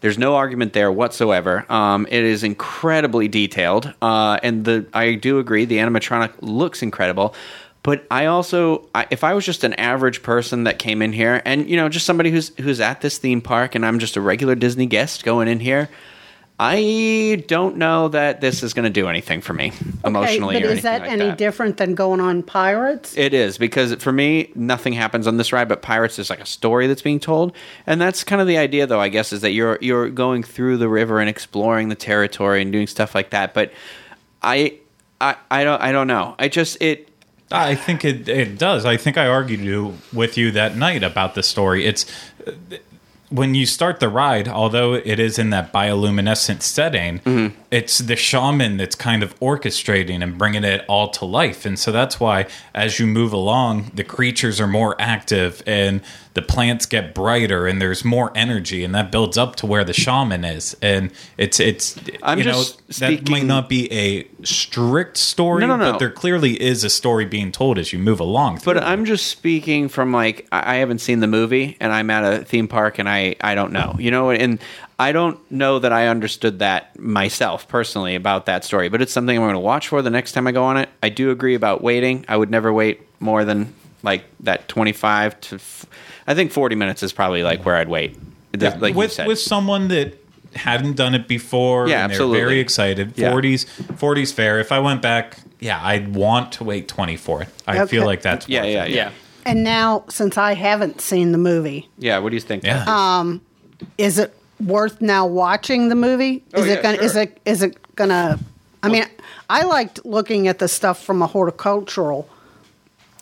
there's no argument there whatsoever. Um, it is incredibly detailed, uh, and the I do agree the animatronic looks incredible. But I also, I, if I was just an average person that came in here, and you know, just somebody who's who's at this theme park, and I'm just a regular Disney guest going in here, I don't know that this is going to do anything for me emotionally. okay, or but is that like any different than going on Pirates? it is because for me, nothing happens on this ride, but Pirates is like a story that's being told, and that's kind of the idea, though. I guess is that you're you're going through the river and exploring the territory and doing stuff like that. But I, I, I don't, I don't know. I just it. I think it it does. I think I argued with you that night about the story. It's uh, when you start the ride, although it is in that bioluminescent setting, Mm-hmm. it's the shaman that's kind of orchestrating and bringing it all to life. And so that's why, as you move along, the creatures are more active and the plants get brighter and there's more energy, and that builds up to where the shaman is. And it's it's I'm you just know that might not be a strict story, No, no, no. but there clearly is a story being told as you move along. But it. I'm just speaking from like I I haven't seen the movie, and I'm at a theme park, and I I don't know, you know, and I don't know that I understood that myself personally about that story. But it's something I'm going to watch for the next time I go on it. I do agree about waiting. I would never wait more than like that 25 to. F- I think 40 minutes is probably like where I'd wait. Yeah, Like you with said. with someone that hadn't done it before, Yeah, and absolutely. they're very excited. Yeah. Forties, forties fair. If I went back, yeah, I'd want to wait 24. I Okay. feel like that's yeah, worth yeah, it. yeah, Yeah. And now, since I haven't seen the movie, yeah. What do you think? yeah. Um, is it worth now watching the movie? Oh, Is yeah, it gonna is it is it gonna I mean I liked looking at the stuff from a horticultural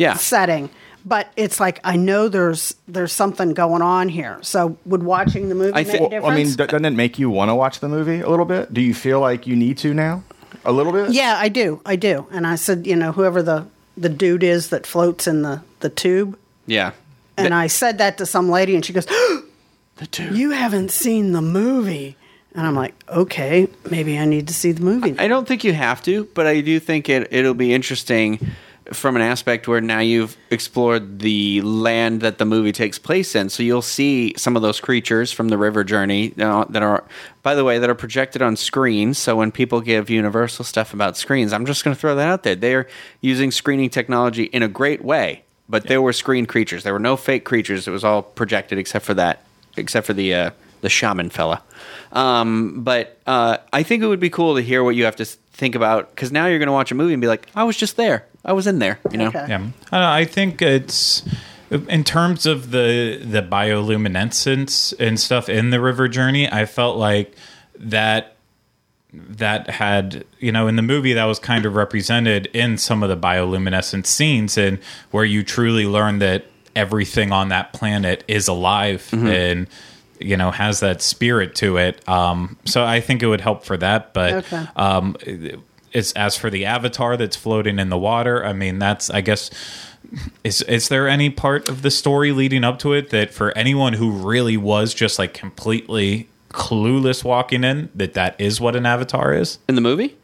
Yeah. setting, but it's like I know there's there's something going on here. So would watching the movie I make thi- a well, difference? I mean, d- doesn't it make you want to watch the movie a little bit? Do you feel like you need to now? A little bit? yeah, I do. I do. And I said, you know, whoever the the dude is that floats in the the tube, Yeah. and I said that to some lady, and she goes, [gasps] The tube. "You haven't seen the movie." And I'm like, "Okay, maybe I need to see the movie." I don't think you have to, but I do think it it'll be interesting from an aspect where now you've explored the land that the movie takes place in. So you'll see some of those creatures from the River Journey uh, that are, by the way, that are projected on screens. So when people give Universal stuff about screens, I'm just going to throw that out there. They're using screening technology in a great way, but there were screen creatures. There were no fake creatures. It was all projected except for that, except for the uh, the shaman fella. Um, but uh, I think it would be cool to hear what you have to think about because now you're going to watch a movie and be like, I was just there. I was in there. You know. Okay. Yeah, I, don't know, I think it's in terms of the the bioluminescence and stuff in the river journey. I felt like that that had you know in the movie that was kind of represented in some of the bioluminescent scenes and where you truly learn that everything on that planet is alive mm-hmm. and you know has that spirit to it um so i think it would help for that but Okay. um it's as for the avatar that's floating in the water i mean that's i guess is is there any part of the story leading up to it that for anyone who really was just like completely clueless walking in that that is what an avatar is In the movie?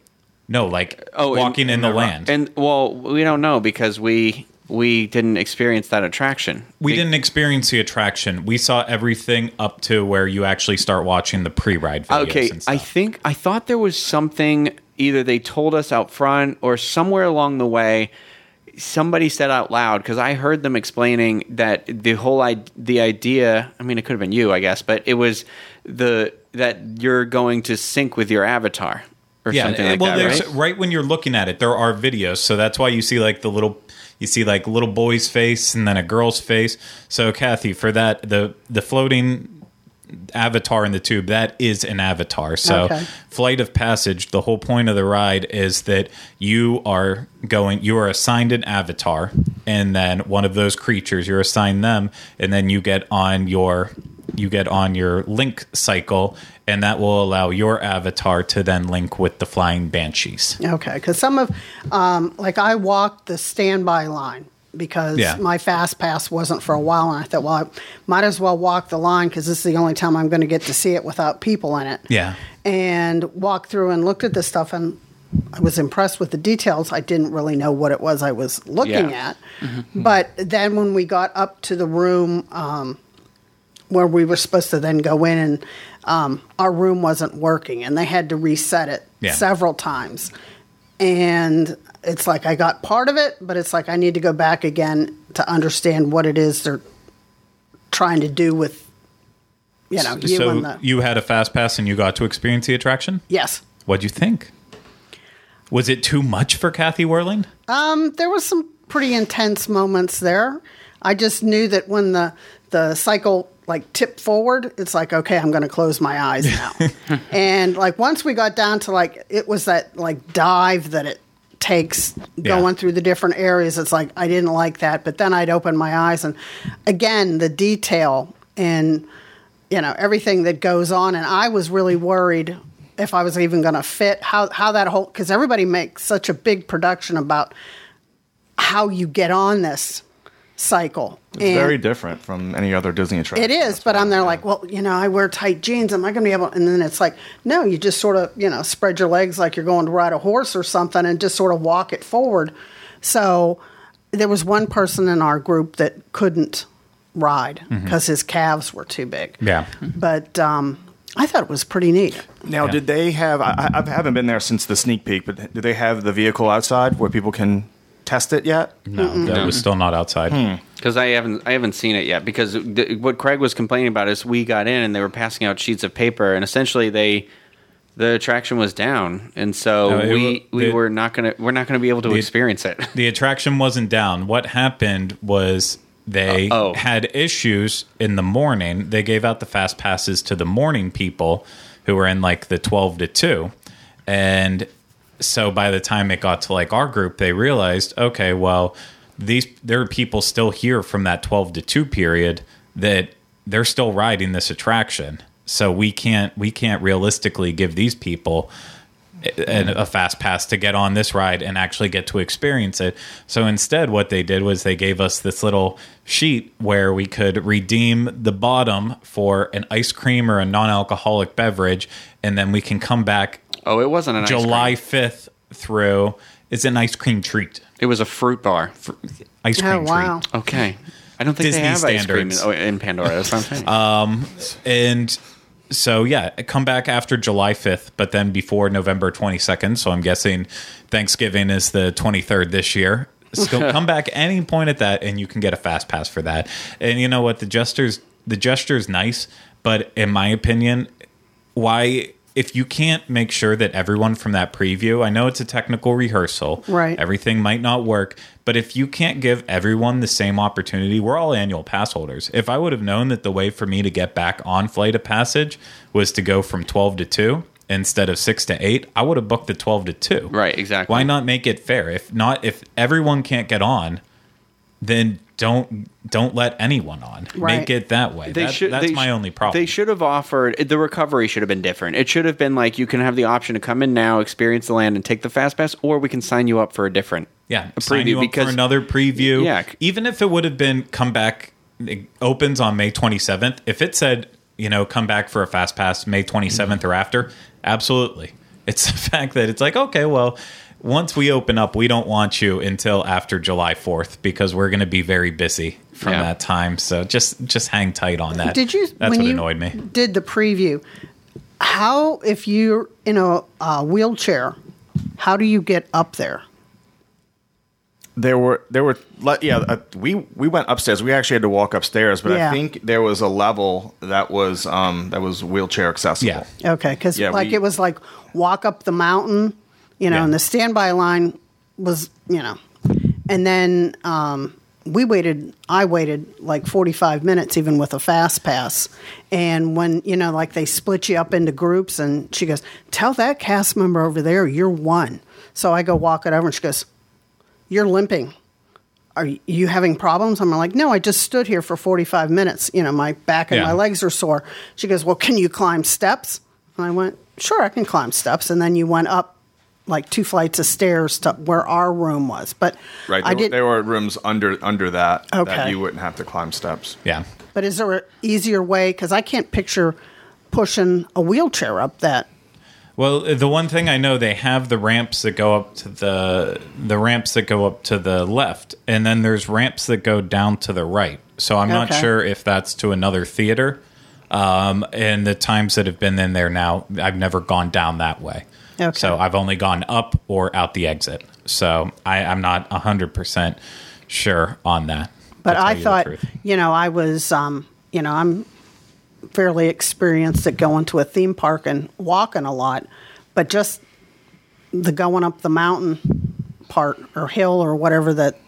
no like Oh, in- walking in, in the, the- land And well, we don't know because we we didn't experience that attraction. we didn't experience the attraction we saw everything up to where you actually start watching the pre-ride videos Okay, I think I thought there was something either they told us out front or somewhere along the way somebody said out loud because I heard them explaining that the whole I- the idea. I mean, it could have been you, I guess, but it was the that you're going to sync with your avatar or something like well, that, there's right? right when you're looking at it, there are videos, so that's why you see like the little, you see like little boy's face and then a girl's face. So Kathy, for that, the the floating avatar in the tube that is an avatar so Okay. flight of passage the whole point of the ride is that you are going you are assigned an avatar and then one of those creatures you're assigned them and then you get on your you get on your link cycle and that will allow your avatar to then link with the flying banshees Okay, because some of, um, like I walked the standby line because Yeah. my fast pass wasn't for a while, and I thought, well, I might as well walk the line because this is the only time I'm going to get to see it without people in it. Yeah. and walked through and looked at the stuff, and I was impressed with the details. I didn't really know what it was I was looking Yeah. at, but then when we got up to the room. Um, where we were supposed to then go in and um, our room wasn't working and they had to reset it Yeah. several times. And it's like i got part of it but it's like i need to go back again to understand what it is they're trying to do with you know you so and the you had a fast pass and you got to experience the attraction? Yes. What'd you think? Was it too much for kathy whirling Um, there was some pretty intense moments there. I just knew that when the the cycle like tip forward, it's like okay, I'm going to close my eyes [laughs] now. and like once we got down to like it was that like dive that it takes Yeah. going through the different areas. It's like I didn't like that, but then I'd open my eyes and again the detail and you know everything that goes on and i was really worried if i was even going to fit how, how that whole because everybody makes such a big production about how you get on this cycle It's very different from any other Disney attraction. it is but i'm there like well you know i wear tight jeans am i going to be able and then it's like no you just sort of you know spread your legs like you're going to ride a horse or something and just sort of walk it forward so there was one person in our group that couldn't ride because his calves were too big Yeah. but um, I thought it was pretty neat. Now, Yeah. did they have? I, I haven't been there since the sneak peek, but do they have the vehicle outside where people can test it yet? no that was still not outside because I haven't I haven't seen it yet. Because th- what Craig was complaining about is we got in and they were passing out sheets of paper, and essentially they the attraction was down, and so No, it we wa- we the- were not gonna we're not gonna be able to experience it. the attraction wasn't down. What happened was they Uh, oh. had issues in the morning. They gave out the fast passes to the morning people who were in like the 12 to 2. And so by the time it got to like our group, they realized, okay, well, these there are people still here from that 12 to 2 period that they're still riding this attraction. So we can't we can't realistically give these people a, a fast pass to get on this ride and actually get to experience it. So instead, what they did was they gave us this little sheet where we could redeem the bottom for an ice cream or a non-alcoholic beverage, and then we can come back Oh, it wasn't an ice July cream. fifth through. It's an ice cream treat. It was a fruit bar. Ice cream Oh, wow. treat. Okay. I don't think Disney they have ice cream in, oh, in Pandora. That's what I'm saying. [laughs] Um, and so yeah, come back after July 5th, but then before November 22nd. So I'm guessing Thanksgiving is the 23rd this year. So [laughs] come back any point at that and you can get a fast pass for that. And you know what? The gestures the gesture is nice, but in my opinion, why if you can't make sure that everyone from that preview, I know it's a technical rehearsal, Right. Everything might not work, but if you can't give everyone the same opportunity, we're all annual pass holders. If I would have known that the way for me to get back on Flight of Passage was to go from 12 to 2 instead of 6 to 8, I would have booked the 12 to 2. Right, exactly. Why not make it fair? If not if everyone can't get on, then don't don't let anyone on. Right. Make it that way. That- that's they my sh- only problem. They should have offered the recovery should have been different. It should have been like you can have the option to come in now, experience the land, and take the fast pass, or we can sign you up for a different Yeah, a sign you up for another preview. Yeah. even if it would have been come back, it opens on May 27th. If it said, you know, come back for a fast pass May 27th or after, absolutely. It's [laughs] the fact that it's like, okay, well, once we open up, we don't want you until after July 4th because we're going to be very busy from Yeah. that time. So just just hang tight on that. Did you? That's when what you annoyed me. Did the preview? How if you're in a uh, wheelchair? How do you get up there? there were there were le- yeah uh, we we went upstairs we actually had to walk upstairs but Yeah. i think there was a level that was um that was wheelchair accessible Yeah. Okay, because Yeah, like we- it was like walk up the mountain, you know, Yeah. and the standby line was, you know, and then um, we waited. I waited like forty five minutes, even with a fast pass. And when you know, like they split you up into groups, and she goes, "Tell that cast member over there you're one." So I go walk it over, and she goes, "You're limping." Are you having problems? I'm like, no, I just stood here for 45 minutes. You know, my back and Yeah. my legs are sore. She goes, well, can you climb steps? And I went, sure, I can climb steps. And then you went up like two flights of stairs to where our room was. But right I there, did. there were rooms under under that Okay. that you wouldn't have to climb steps Yeah. but is there an easier way? Because I can't picture pushing a wheelchair up that. Well, the one thing I know they have the ramps that go up to the the ramps that go up to the left, and then there's ramps that go down to the right. So I'm not sure if that's to another theater. Um, and the times that have been in there now, I've never gone down that way. Okay. So I've only gone up or out the exit. So I, I'm not hundred percent sure on that. But I you thought, you know, I was, um, you know, I'm fairly experienced at going to a theme park and walking a lot, but just the going up the mountain part or hill or whatever that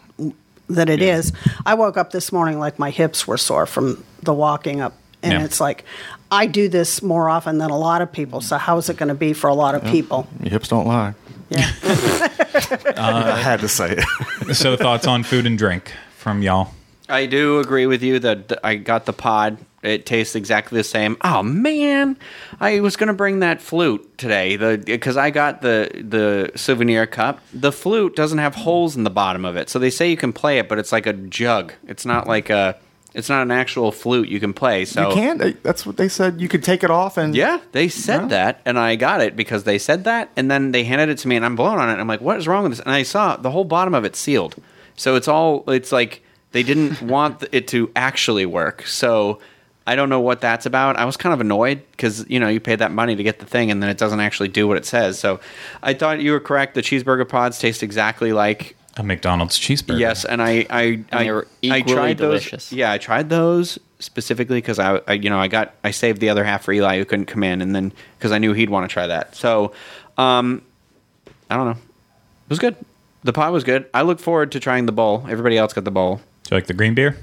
that it is. I woke up this morning like my hips were sore from the walking up, and Yeah. it's like I do this more often than a lot of people. So how is it going to be for a lot of people? your hips don't lie Yeah. [laughs] i uh, had to say it so thoughts on food and drink from y'all? I do agree with you that I got the pod. It tastes exactly the same. Oh man, I was gonna bring that flute today, the because I got the the souvenir cup. The flute doesn't have holes in the bottom of it, so they say you can play it, but it's like a jug. It's not like a. It's not an actual flute you can play. So you can't that's what they said you could take it off and Yeah, they said Yeah. that, and I got it because they said that, and then they handed it to me, and I'm blown on it. I'm like, "What is wrong with this?" And I saw the whole bottom of it sealed, so it's all it's like they didn't [laughs] want it to actually work. So I don't know what that's about. I was kind of annoyed because you know you paid that money to get the thing, and then it doesn't actually do what it says. So I thought you were correct. The cheeseburger pods taste exactly like A McDonald's cheeseburger. Yes, and I I I, they were I equally tried those. delicious. Yeah, I tried those specifically because I, I you know I got I saved the other half for Eli who couldn't come in, and then because I knew he'd want to try that. So, um, I don't know. It was good. The pie was good. I look forward to trying the bowl. Everybody else got the bowl. Do you like the green beer?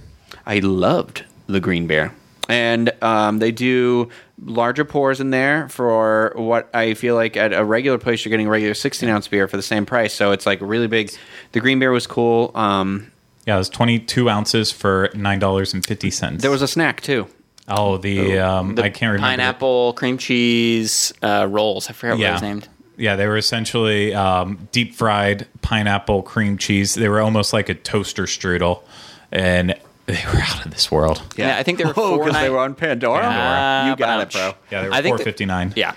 I loved the Green Bear. And um, they do larger pours in there for what I feel like at a regular place you're getting a regular 16 ounce beer for the same price. So it's like really big. The Green Bear was cool. Um, Yeah, it was 22 ounces for $9.50. there was a snack too. Oh, the, um, The I can't remember. Pineapple, cream cheese, uh, rolls. I forgot what it Yeah. was named. Yeah, they were essentially um, deep fried pineapple cream cheese. They were almost like a toaster strudel, and they were out of this world. Yeah, I think they were [laughs] Oh, four because they were on Pandora. Uh, you got it, bro. Yeah, they were I four fifty nine. Yeah,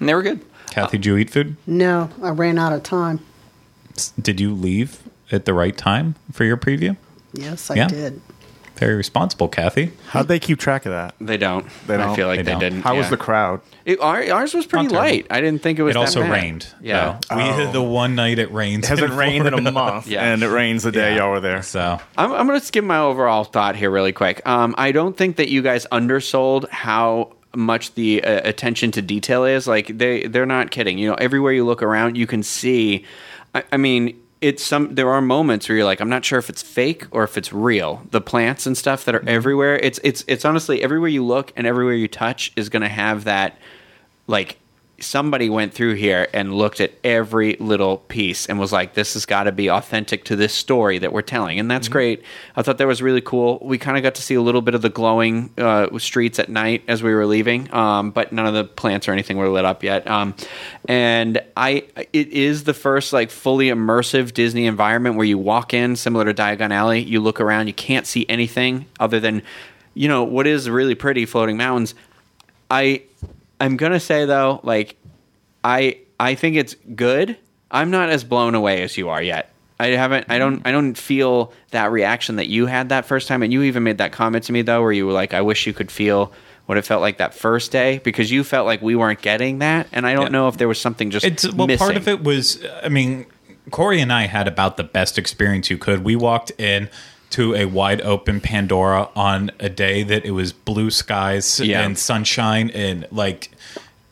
and they were good. Kathy, did you eat food? No, I ran out of time. Did you leave at the right time for your preview? Yes, I Yeah. did. Very responsible, Kathy. How'd they keep track of that? They don't. They don't? feel like They they, didn't. How was the crowd? It, ours was pretty light. I didn't think it was. It that also bad. rained. Yeah. though. we had the one night it rained. It hasn't rained in a month, [laughs] Yeah. and it rains the day Yeah. y'all were there. So I'm, I'm going to skip my overall thought here really quick. Um, I don't think that you guys undersold how much the uh, attention to detail is. Like they they're not kidding. You know, everywhere you look around, you can see. I, I mean. It's some. There are moments where you're like, I'm not sure if it's fake or if it's real. The plants and stuff that are mm-hmm. everywhere. It's it's it's honestly everywhere you look and everywhere you touch is going to have that like somebody went through here and looked at every little piece and was like this has got to be authentic to this story that we're telling. And that's great. I thought that was really cool. We kind of got to see a little bit of the glowing uh, streets at night as we were leaving um, but none of the plants or anything were lit up yet. Um, and i it is the first like fully immersive disney environment where you walk in similar to diagon alley you look around you can't see anything other than you know what is really pretty floating mountains. I I'm gonna say though, like I I think it's good. I'm not as blown away as you are yet. I haven't I don't I don't feel that reaction that you had that first time and you even made that comment to me though where you were like, I wish you could feel what it felt like that first day because you felt like we weren't getting that and I don't Yeah. know if there was something just It's well, missing. part of it was. I mean, Corey and I had about the best experience you could. We walked in to a wide open Pandora on a day that it was blue skies Yeah. and sunshine and like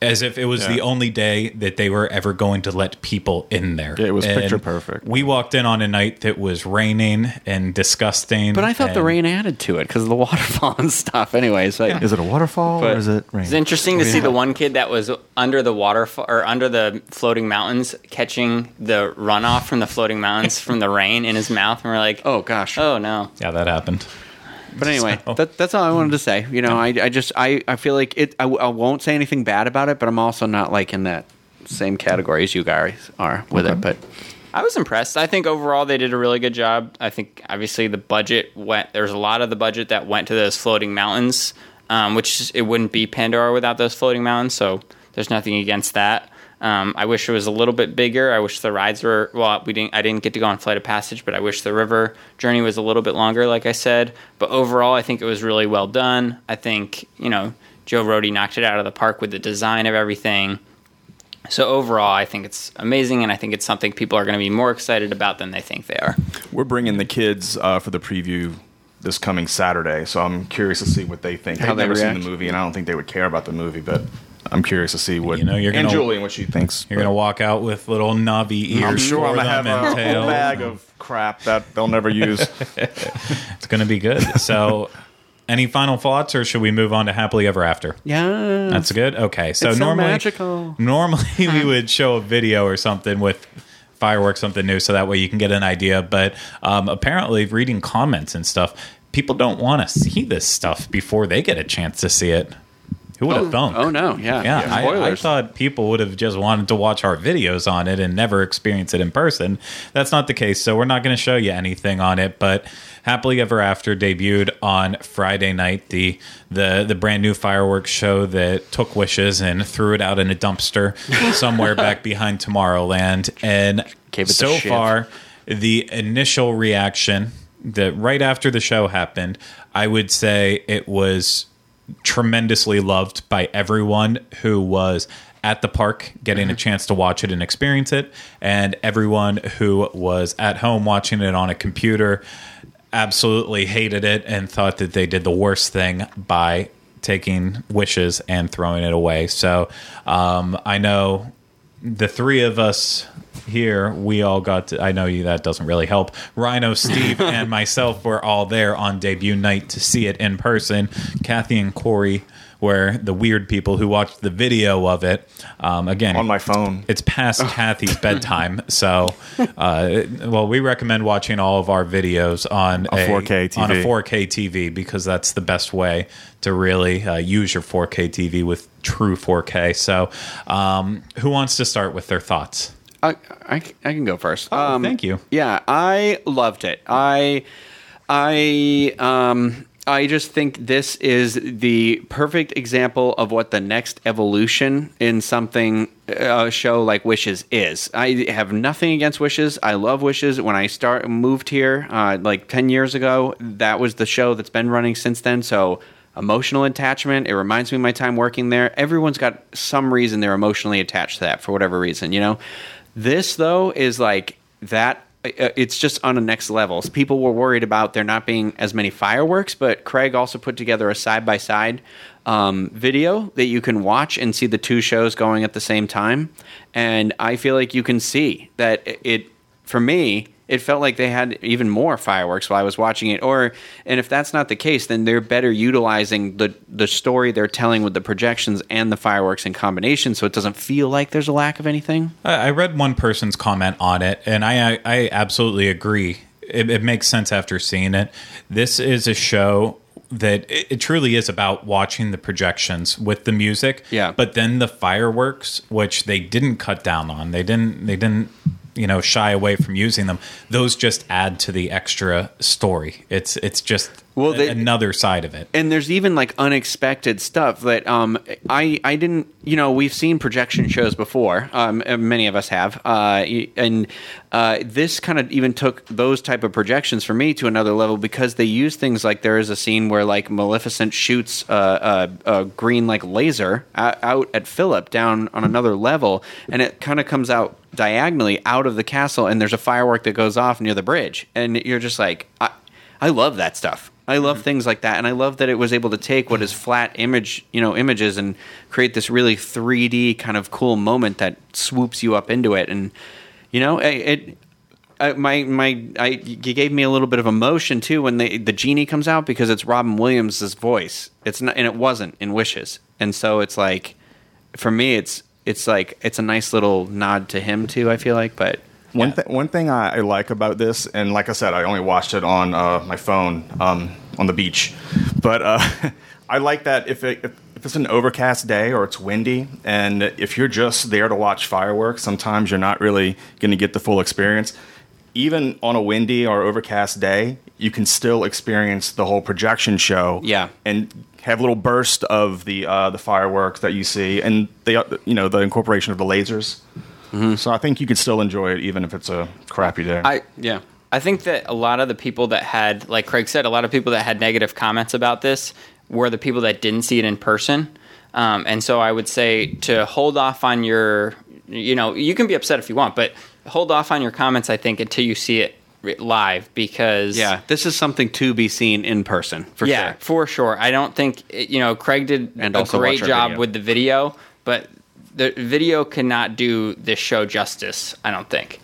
as if it was Yeah. the only day that they were ever going to let people in there. Yeah, it was And picture perfect. We walked in on a night that was raining and disgusting. But I thought the rain added to it because of the [laughs] waterfall and stuff. Anyways, like, Is it a waterfall or is it rain? It's interesting to see the one kid that was under the waterfall or under the floating mountains catching the runoff from the floating mountains from the rain in his mouth, and we're like, oh gosh, oh no. Yeah, that happened. [laughs] But anyway, So- that, that's all I wanted to say. You know, I, I just I, I feel like it. I, w- I won't say anything bad about it, but I'm also not like in that same category as you guys are with it. But I was impressed. I think overall they did a really good job. I think obviously the budget went. There's a lot of the budget that went to those floating mountains, um, which it wouldn't be Pandora without those floating mountains. So there's nothing against that. Um, I wish it was a little bit bigger. I wish the rides were well. We didn't. I didn't get to go on Flight of Passage, but I wish the river journey was a little bit longer, like I said. But overall, I think it was really well done. I think you know Joe Rohde knocked it out of the park with the design of everything. So overall, I think it's amazing, and I think it's something people are going to be more excited about than they think they are. We're bringing the kids uh, for the preview this coming Saturday, so I'm curious to see what they think. How They've they never seen the movie, and I don't think they would care about the movie, but I'm curious to see what You know, you're and gonna- Julie and what she thinks. You're gonna walk out with little knobby ears. I'm sure I'm gonna have and a whole bag of crap that they'll never use. [laughs] It's going to be good. So, any final thoughts, or should we move on to happily ever after? yeah, That's good. Okay, so It's so normally, magical. normally we would show a video or something with fireworks, something new, so that way you can get an idea. But um, apparently, reading comments and stuff, people don't want to see this stuff before they get a chance to see it. Who would have thunk? Oh no, yeah, Yeah, I, I thought people would have just wanted to watch our videos on it and never experience it in person. That's not the case, so we're not going to show you anything on it. But Happily Ever After debuted on Friday night, the the the brand new fireworks show that took wishes and threw it out in a dumpster [laughs] somewhere back behind Tomorrowland. And so far, the initial reaction that right after the show happened, I would say it was tremendously loved by everyone who was at the park getting a chance to watch it and experience it and everyone who was at home watching it on a computer absolutely hated it and thought that they did the worst thing by taking wishes and throwing it away. So um, i know the three of us here, we all got to. I know you that doesn't really help. Rhino, Steve, [laughs] and myself were all there on debut night to see it in person. Kathy and Corey were the weird people who watched the video of it. Um, again, on my phone. it's past [laughs] Kathy's bedtime, so uh, well, we recommend watching all of our videos on A 4K TV. on a TV. 4K TV because that's the best way to really uh, use your 4K TV with true 4K. So, um, who wants to start with their thoughts? I, I, I can go first. Oh, thank you. Yeah, I loved it. I I um I just think this is the perfect example of what the next evolution in something a show like Wishes is. I have nothing against Wishes. I love Wishes. When I start moved here uh, like 10 years ago, that was the show that's been running since then. So emotional attachment. It reminds me of my time working there. Everyone's got some reason they're emotionally attached to that for whatever reason, you know. This though is like that uh, it's just on the next levels. People were worried about there not being as many fireworks, but Craig also put together a side by side video that you can watch and see the two shows going at the same time. And I feel like you can see that it, for me, it felt like they had even more fireworks while I was watching it. Or, and if that's not the case, then they're better utilizing the the story they're telling with the projections and the fireworks in combination, so it doesn't feel like there's a lack of anything. I I read one person's comment on it, and I I, I absolutely agree. It, it makes sense after seeing it. This is a show that it, it truly is about watching the projections with the music. Yeah. But then the fireworks, which they didn't cut down on, they didn't they didn't you know shy away from using them. Those just add to the extra story. It's it's just Well, they- another side of it. and there's even like unexpected stuff that um I I didn't you know we've seen projection shows before um many of us have uh and uh this kind of even took those type of projections for me to another level because they use things like there is a scene where like Maleficent shoots a, a, a green like laser out, out at Philip down on another level and it kind of comes out diagonally out of the castle and there's a firework that goes off near the bridge and you're just like I, I love that stuff. I love mm-hmm. things like that, and I love that it was able to take what is flat image, you know, images, and create this really 3D kind of cool moment that swoops you up into it. And you know, it, it I, my my, I you gave me a little bit of emotion too when the the genie comes out because it's Robin Williams' voice. It's not, and it wasn't in Wishes, and so it's like, for me, it's it's like it's a nice little nod to him too. I feel like, but One, Yeah. th- one thing I, I like about this, and like I said, I only watched it on uh, my phone um, on the beach, but uh, [laughs] I like that if, it, if, if it's an overcast day or it's windy, and if you're just there to watch fireworks, sometimes you're not really going to get the full experience. Even on a windy or overcast day, you can still experience the whole projection show. Yeah. and have little burst of the uh, the fireworks that you see, and the you know the incorporation of the lasers. So I think you could still enjoy it even if it's a crappy day. I yeah. I think that a lot of the people that had, like Craig said, a lot of people that had negative comments about this were the people that didn't see it in person. Um, and so I would say to hold off on your, you know, you can be upset if you want, but hold off on your comments, I think, until you see it live because. Yeah, this is something to be seen in person for yeah, sure. for sure. I don't think you know Craig did And a great job video. with the video, but the video cannot do this show justice. I don't think,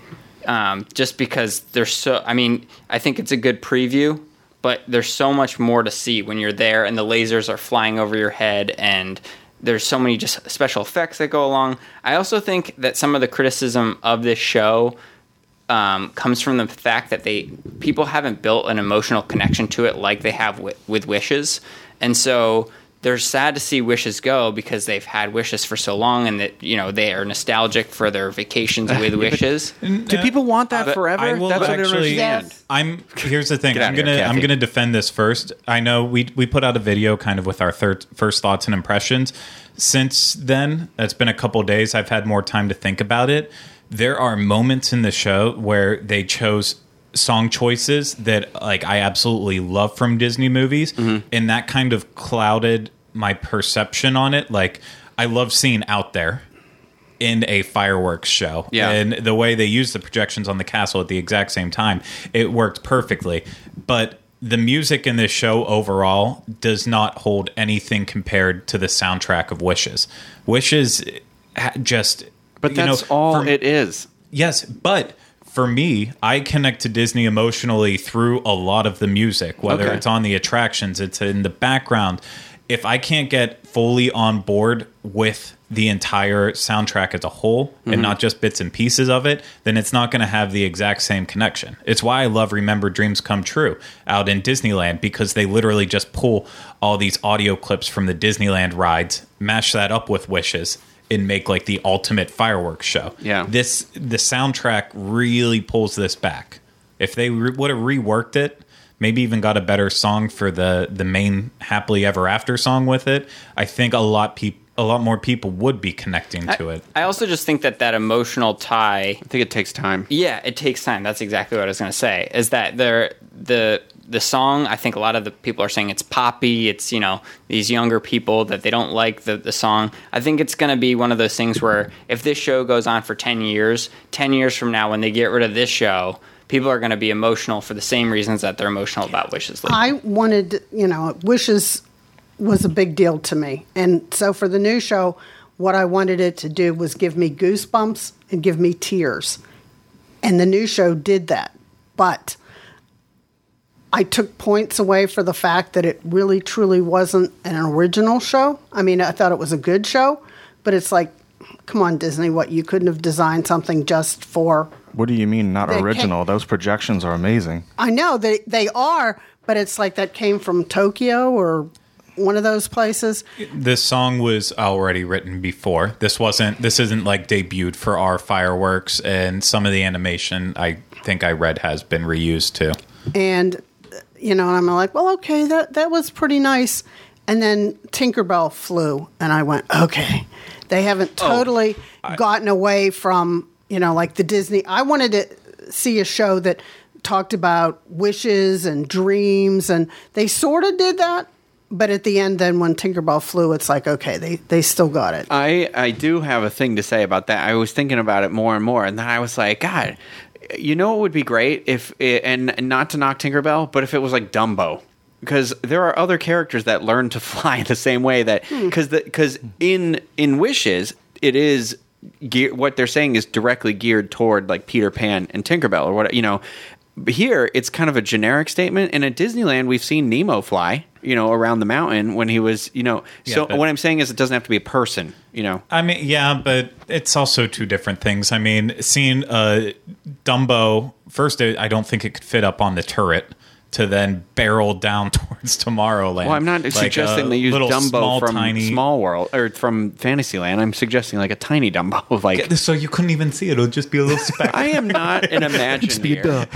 um, just because there's so. I mean, I think it's a good preview, but there's so much more to see when you're there, and the lasers are flying over your head, and there's so many just special effects that go along. I also think that some of the criticism of this show um, comes from the fact that they people haven't built an emotional connection to it like they have with, with wishes, and so they're sad to see wishes go because they've had wishes for so long, and that you know they are nostalgic for their vacations [laughs] with wishes. Do people want that but forever? I will That's what I don't actually. understand. I'm here's the thing. I'm gonna I'm gonna defend this first. I know we we put out a video kind of with our third first thoughts and impressions. Since then, that's been a couple days. I've had more time to think about it. There are moments in the show where they chose song choices that like I absolutely love from Disney movies, Mm-hmm. and that kind of clouded my perception on it. Like I love seeing out there in a fireworks show. Yeah. And the way they used the projections on the castle at the exact same time, it worked perfectly. But the music in this show overall does not hold anything compared to the soundtrack of Wishes. Wishes just But you know, that's all for- it is. Yes, but for me, I connect to Disney emotionally through a lot of the music, whether Okay. it's on the attractions, it's in the background. If I can't get fully on board with the entire soundtrack as a whole and mm-hmm. not just bits and pieces of it, then it's not going to have the exact same connection. It's why I love Remember Dreams Come True out in Disneyland because they literally just pull all these audio clips from the Disneyland rides, mash that up with wishes, and make like the ultimate fireworks show. Yeah. This the soundtrack really pulls this back. If they re- would have reworked it, maybe even got a better song for the the main happily ever after song with it, I think a lot people a lot more people would be connecting to it. I also just think that that emotional tie I think it takes time. Yeah, it takes time. That's exactly what I was going to say. Is that the the the song? I think a lot of the people are saying it's poppy. It's you know these younger people that they don't like the the song. I think it's going to be one of those things where if this show goes on for ten years, ten years from now, when they get rid of this show, people are going to be emotional for the same reasons that they're emotional about Wishes League. I wanted, you know, Wishes was a big deal to me. And so for the new show, what I wanted it to do was give me goosebumps and give me tears. And the new show did that. But I took points away for the fact that it really truly wasn't an original show. I mean, I thought it was a good show, but it's like, come on, Disney, what you couldn't have designed something just for What do you mean not They can't- original? Those projections are amazing. I know they they are, but it's like that came from Tokyo or one of those places. This song was already written before. This wasn't this isn't like debuted for our fireworks and some of the animation I think I read has been reused too. And you know, and I'm like, well, okay, that that was pretty nice. And then Tinkerbell flew, and I went, okay, they haven't oh, totally gotten away from you know like the Disney. I wanted to see a show that talked about wishes and dreams, and they sort of did that. But at the end, then when Tinkerbell flew, it's like, okay, they, they still got it. I I do have a thing to say about that. I was thinking about it more and more, and then I was like, God, you know, it would be great if, it, and not to knock Tinkerbell, but if it was like Dumbo, because there are other characters that learn to [laughs] fly the same way that hmm. because because in in Wishes it is. Gear, what they're saying is directly geared toward like Peter Pan and Tinkerbell or what you know. Here it's kind of a generic statement. And at Disneyland, we've seen Nemo fly, you know, around the mountain when he was, you know. so but- what I'm saying is, it doesn't have to be a person, you know. I mean, yeah, but it's also two different things. I mean, seeing uh, Dumbo first, I don't think it could fit up on the turret to then barrel down [laughs] towards Tomorrowland. Well, I'm not Like suggesting a they use little Dumbo small, from tiny, Small World or from Fantasyland. I'm suggesting like a tiny Dumbo, [laughs] like. So you couldn't even see it; it'll just be a little [laughs] speck. I am not an Imagineer.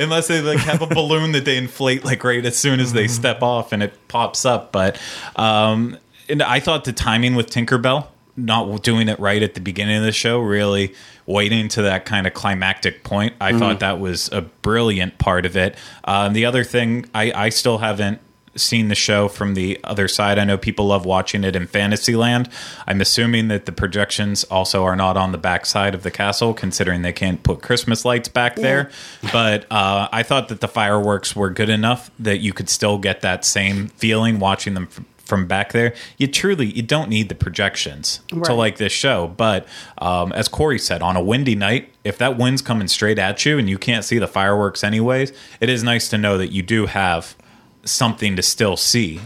unless they like have a balloon that they inflate like right as soon as they step off and it pops up. But um, and I thought the timing with Tinkerbell not doing it right at the beginning of the show, really waiting to that kind of climactic point. I thought that was a brilliant part of it. Um, the other thing, I, I still haven't seen the show from the other side. I know people love watching it in Fantasyland. I'm assuming that the projections also are not on the back side of the castle, considering they can't put Christmas lights back there. But uh, I thought that the fireworks were good enough that you could still get that same feeling watching them. From back there, you truly you don't need the projections to like this show. But um, as Corey said, on a windy night, if that wind's coming straight at you and you can't see the fireworks anyways, it is nice to know that you do have something to still see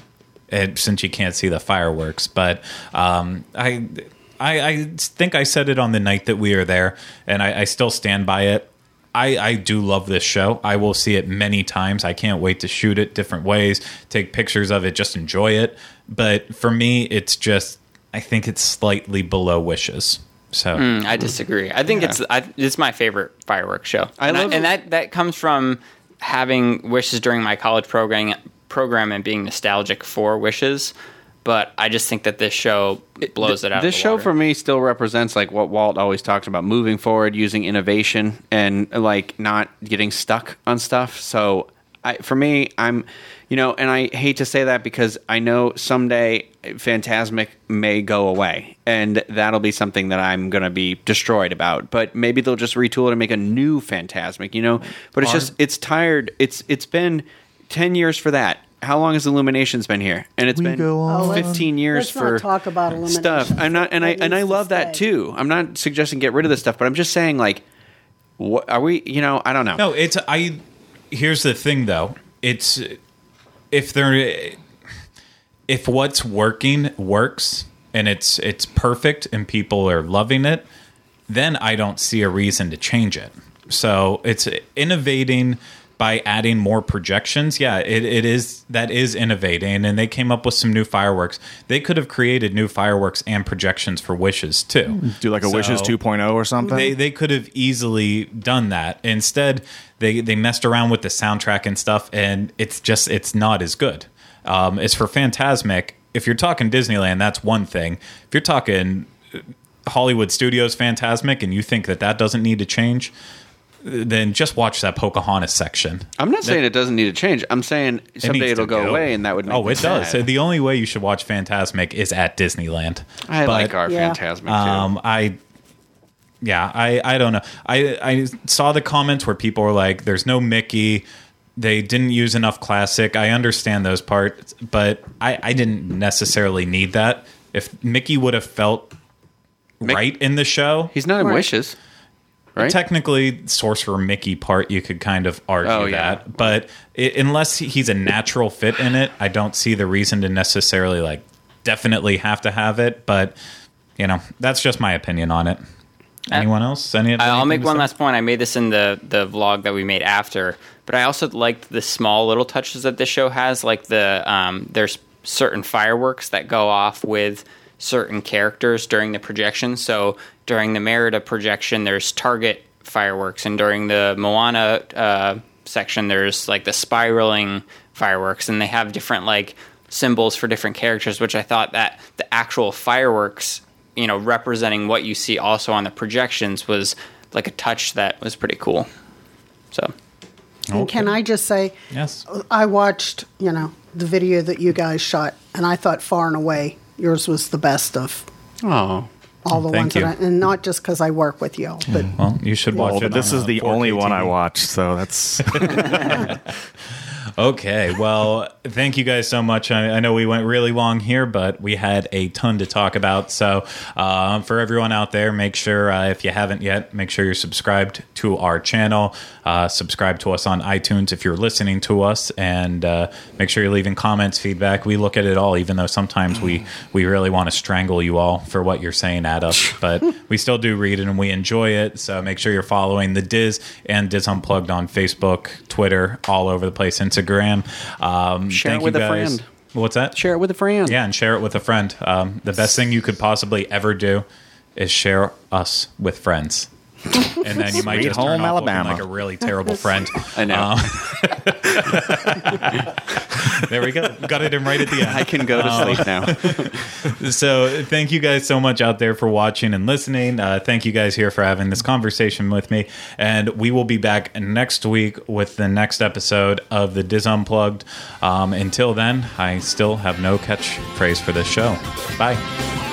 and since you can't see the fireworks. But um, I, I i think i said it on the night that we were there and i, I still stand by it I, I do love this show. I will see it many times. I can't wait to shoot it different ways, take pictures of it, just enjoy it. But for me, it's just I think it's slightly below wishes. So Mm, I disagree. I think it's I, it's my favorite fireworks show. I and, love- and that that comes from having wishes during my college program program and being nostalgic for wishes. But I just think that this show blows it out. This show water. for me still represents like what Walt always talks about: moving forward, using innovation, and like not getting stuck on stuff. So, I, for me, I'm, you know, and I hate to say that because I know someday Fantasmic may go away, and that'll be something that I'm going to be destroyed about. But maybe they'll just retool it and make a new Fantasmic, you know. But it's just it's tired. It's it's been ten years for that. How long has Illuminations been here? And it's We been go on. Oh, let's- 15 years not for talk about Illuminations. stuff. I'm not, and I and I needs to love that too. I'm not suggesting get rid of this stuff, but I'm just saying like, what are we? You know, I don't know. No, it's I. Here's the thing, though. It's if there, if what's working works and it's it's perfect and people are loving it, then I don't see a reason to change it. So it's innovating by adding more projections. Yeah, it, it is that is innovating, and they came up with some new fireworks. They could have created new fireworks and projections for Wishes too. Do like a Wishes So- 2.0 or something. they they could have easily done that. Instead, they they messed around with the soundtrack and stuff, and it's just it's not as good. Um, as for Fantasmic, if you're talking Disneyland, that's one thing. If you're talking uh, Hollywood Studios Fantasmic, and you think that that doesn't need to change, then just watch that Pocahontas section. I'm not saying it doesn't need to change. I'm saying It someday needs it'll to go, away, and that would make oh, me it does. sad. The only way you should watch Fantasmic is at Disneyland. I But- like our Yeah. Fantasmic too. Um, I, yeah, I, I don't know. I, I saw the comments where people were like, "There's no Mickey." They didn't use enough classic. I understand those parts, but I, I didn't necessarily need that. If Mickey would have felt right in the show, He's not in Right. Wishes, right? technically sorcerer Mickey part you could kind of argue Oh, yeah. that, but i unless he's a natural fit in it, I don't see the reason to necessarily like definitely have to have it. But you know, that's just my opinion on it. Anyone else? Any? I- I'll make one say? last point. I made this in the the vlog that we made after, but I also liked the small little touches that this show has. Like the um, there's certain fireworks that go off with certain characters during the projection. So during the Merida projection, there's Target fireworks, and during the Moana uh, section, there's like the spiraling fireworks, and they have different like symbols for different characters. Which I thought that the actual fireworks you know representing what you see also on the projections was like a touch that was pretty cool so And can I just say, Yes. I watched, you know, the video that you guys shot, and I thought far and away yours was the best of oh, all the Thank ones you. that I, and not just because I work with you, but Well, you should watch well, it. this on, is the 4K only one I watch, so that's [laughs] [laughs] Okay, well, thank you guys so much. I, I know we went really long here, but we had a ton to talk about. So, uh, for everyone out there, make sure uh, if you haven't yet, make sure you're subscribed to our channel. Uh, subscribe to us on iTunes if you're listening to us, and uh, make sure you're leaving comments, feedback. We look at it all, even though sometimes we we really want to strangle you all for what you're saying at us, [laughs] but we still do read it and we enjoy it. So make sure you're following the DIS and DIS Unplugged on Facebook, Twitter, all over the place, Instagram. Um, Share thank it with you a friend. What's that? share it with a friend. Yeah, and share it with a friend. Um, the best thing you could possibly ever do is share us with friends. [laughs] And then you might Sweet just turn home off looking like a really terrible friend. [laughs] I know. [laughs] There we go. Got it in right at the end. I can go to Um, sleep now. So thank you guys so much out there for watching and listening. Uh, thank you guys here for having this conversation with me. And we will be back next week with the next episode of the DIS Unplugged. Um, until then, I still have no catchphrase for this show. Bye.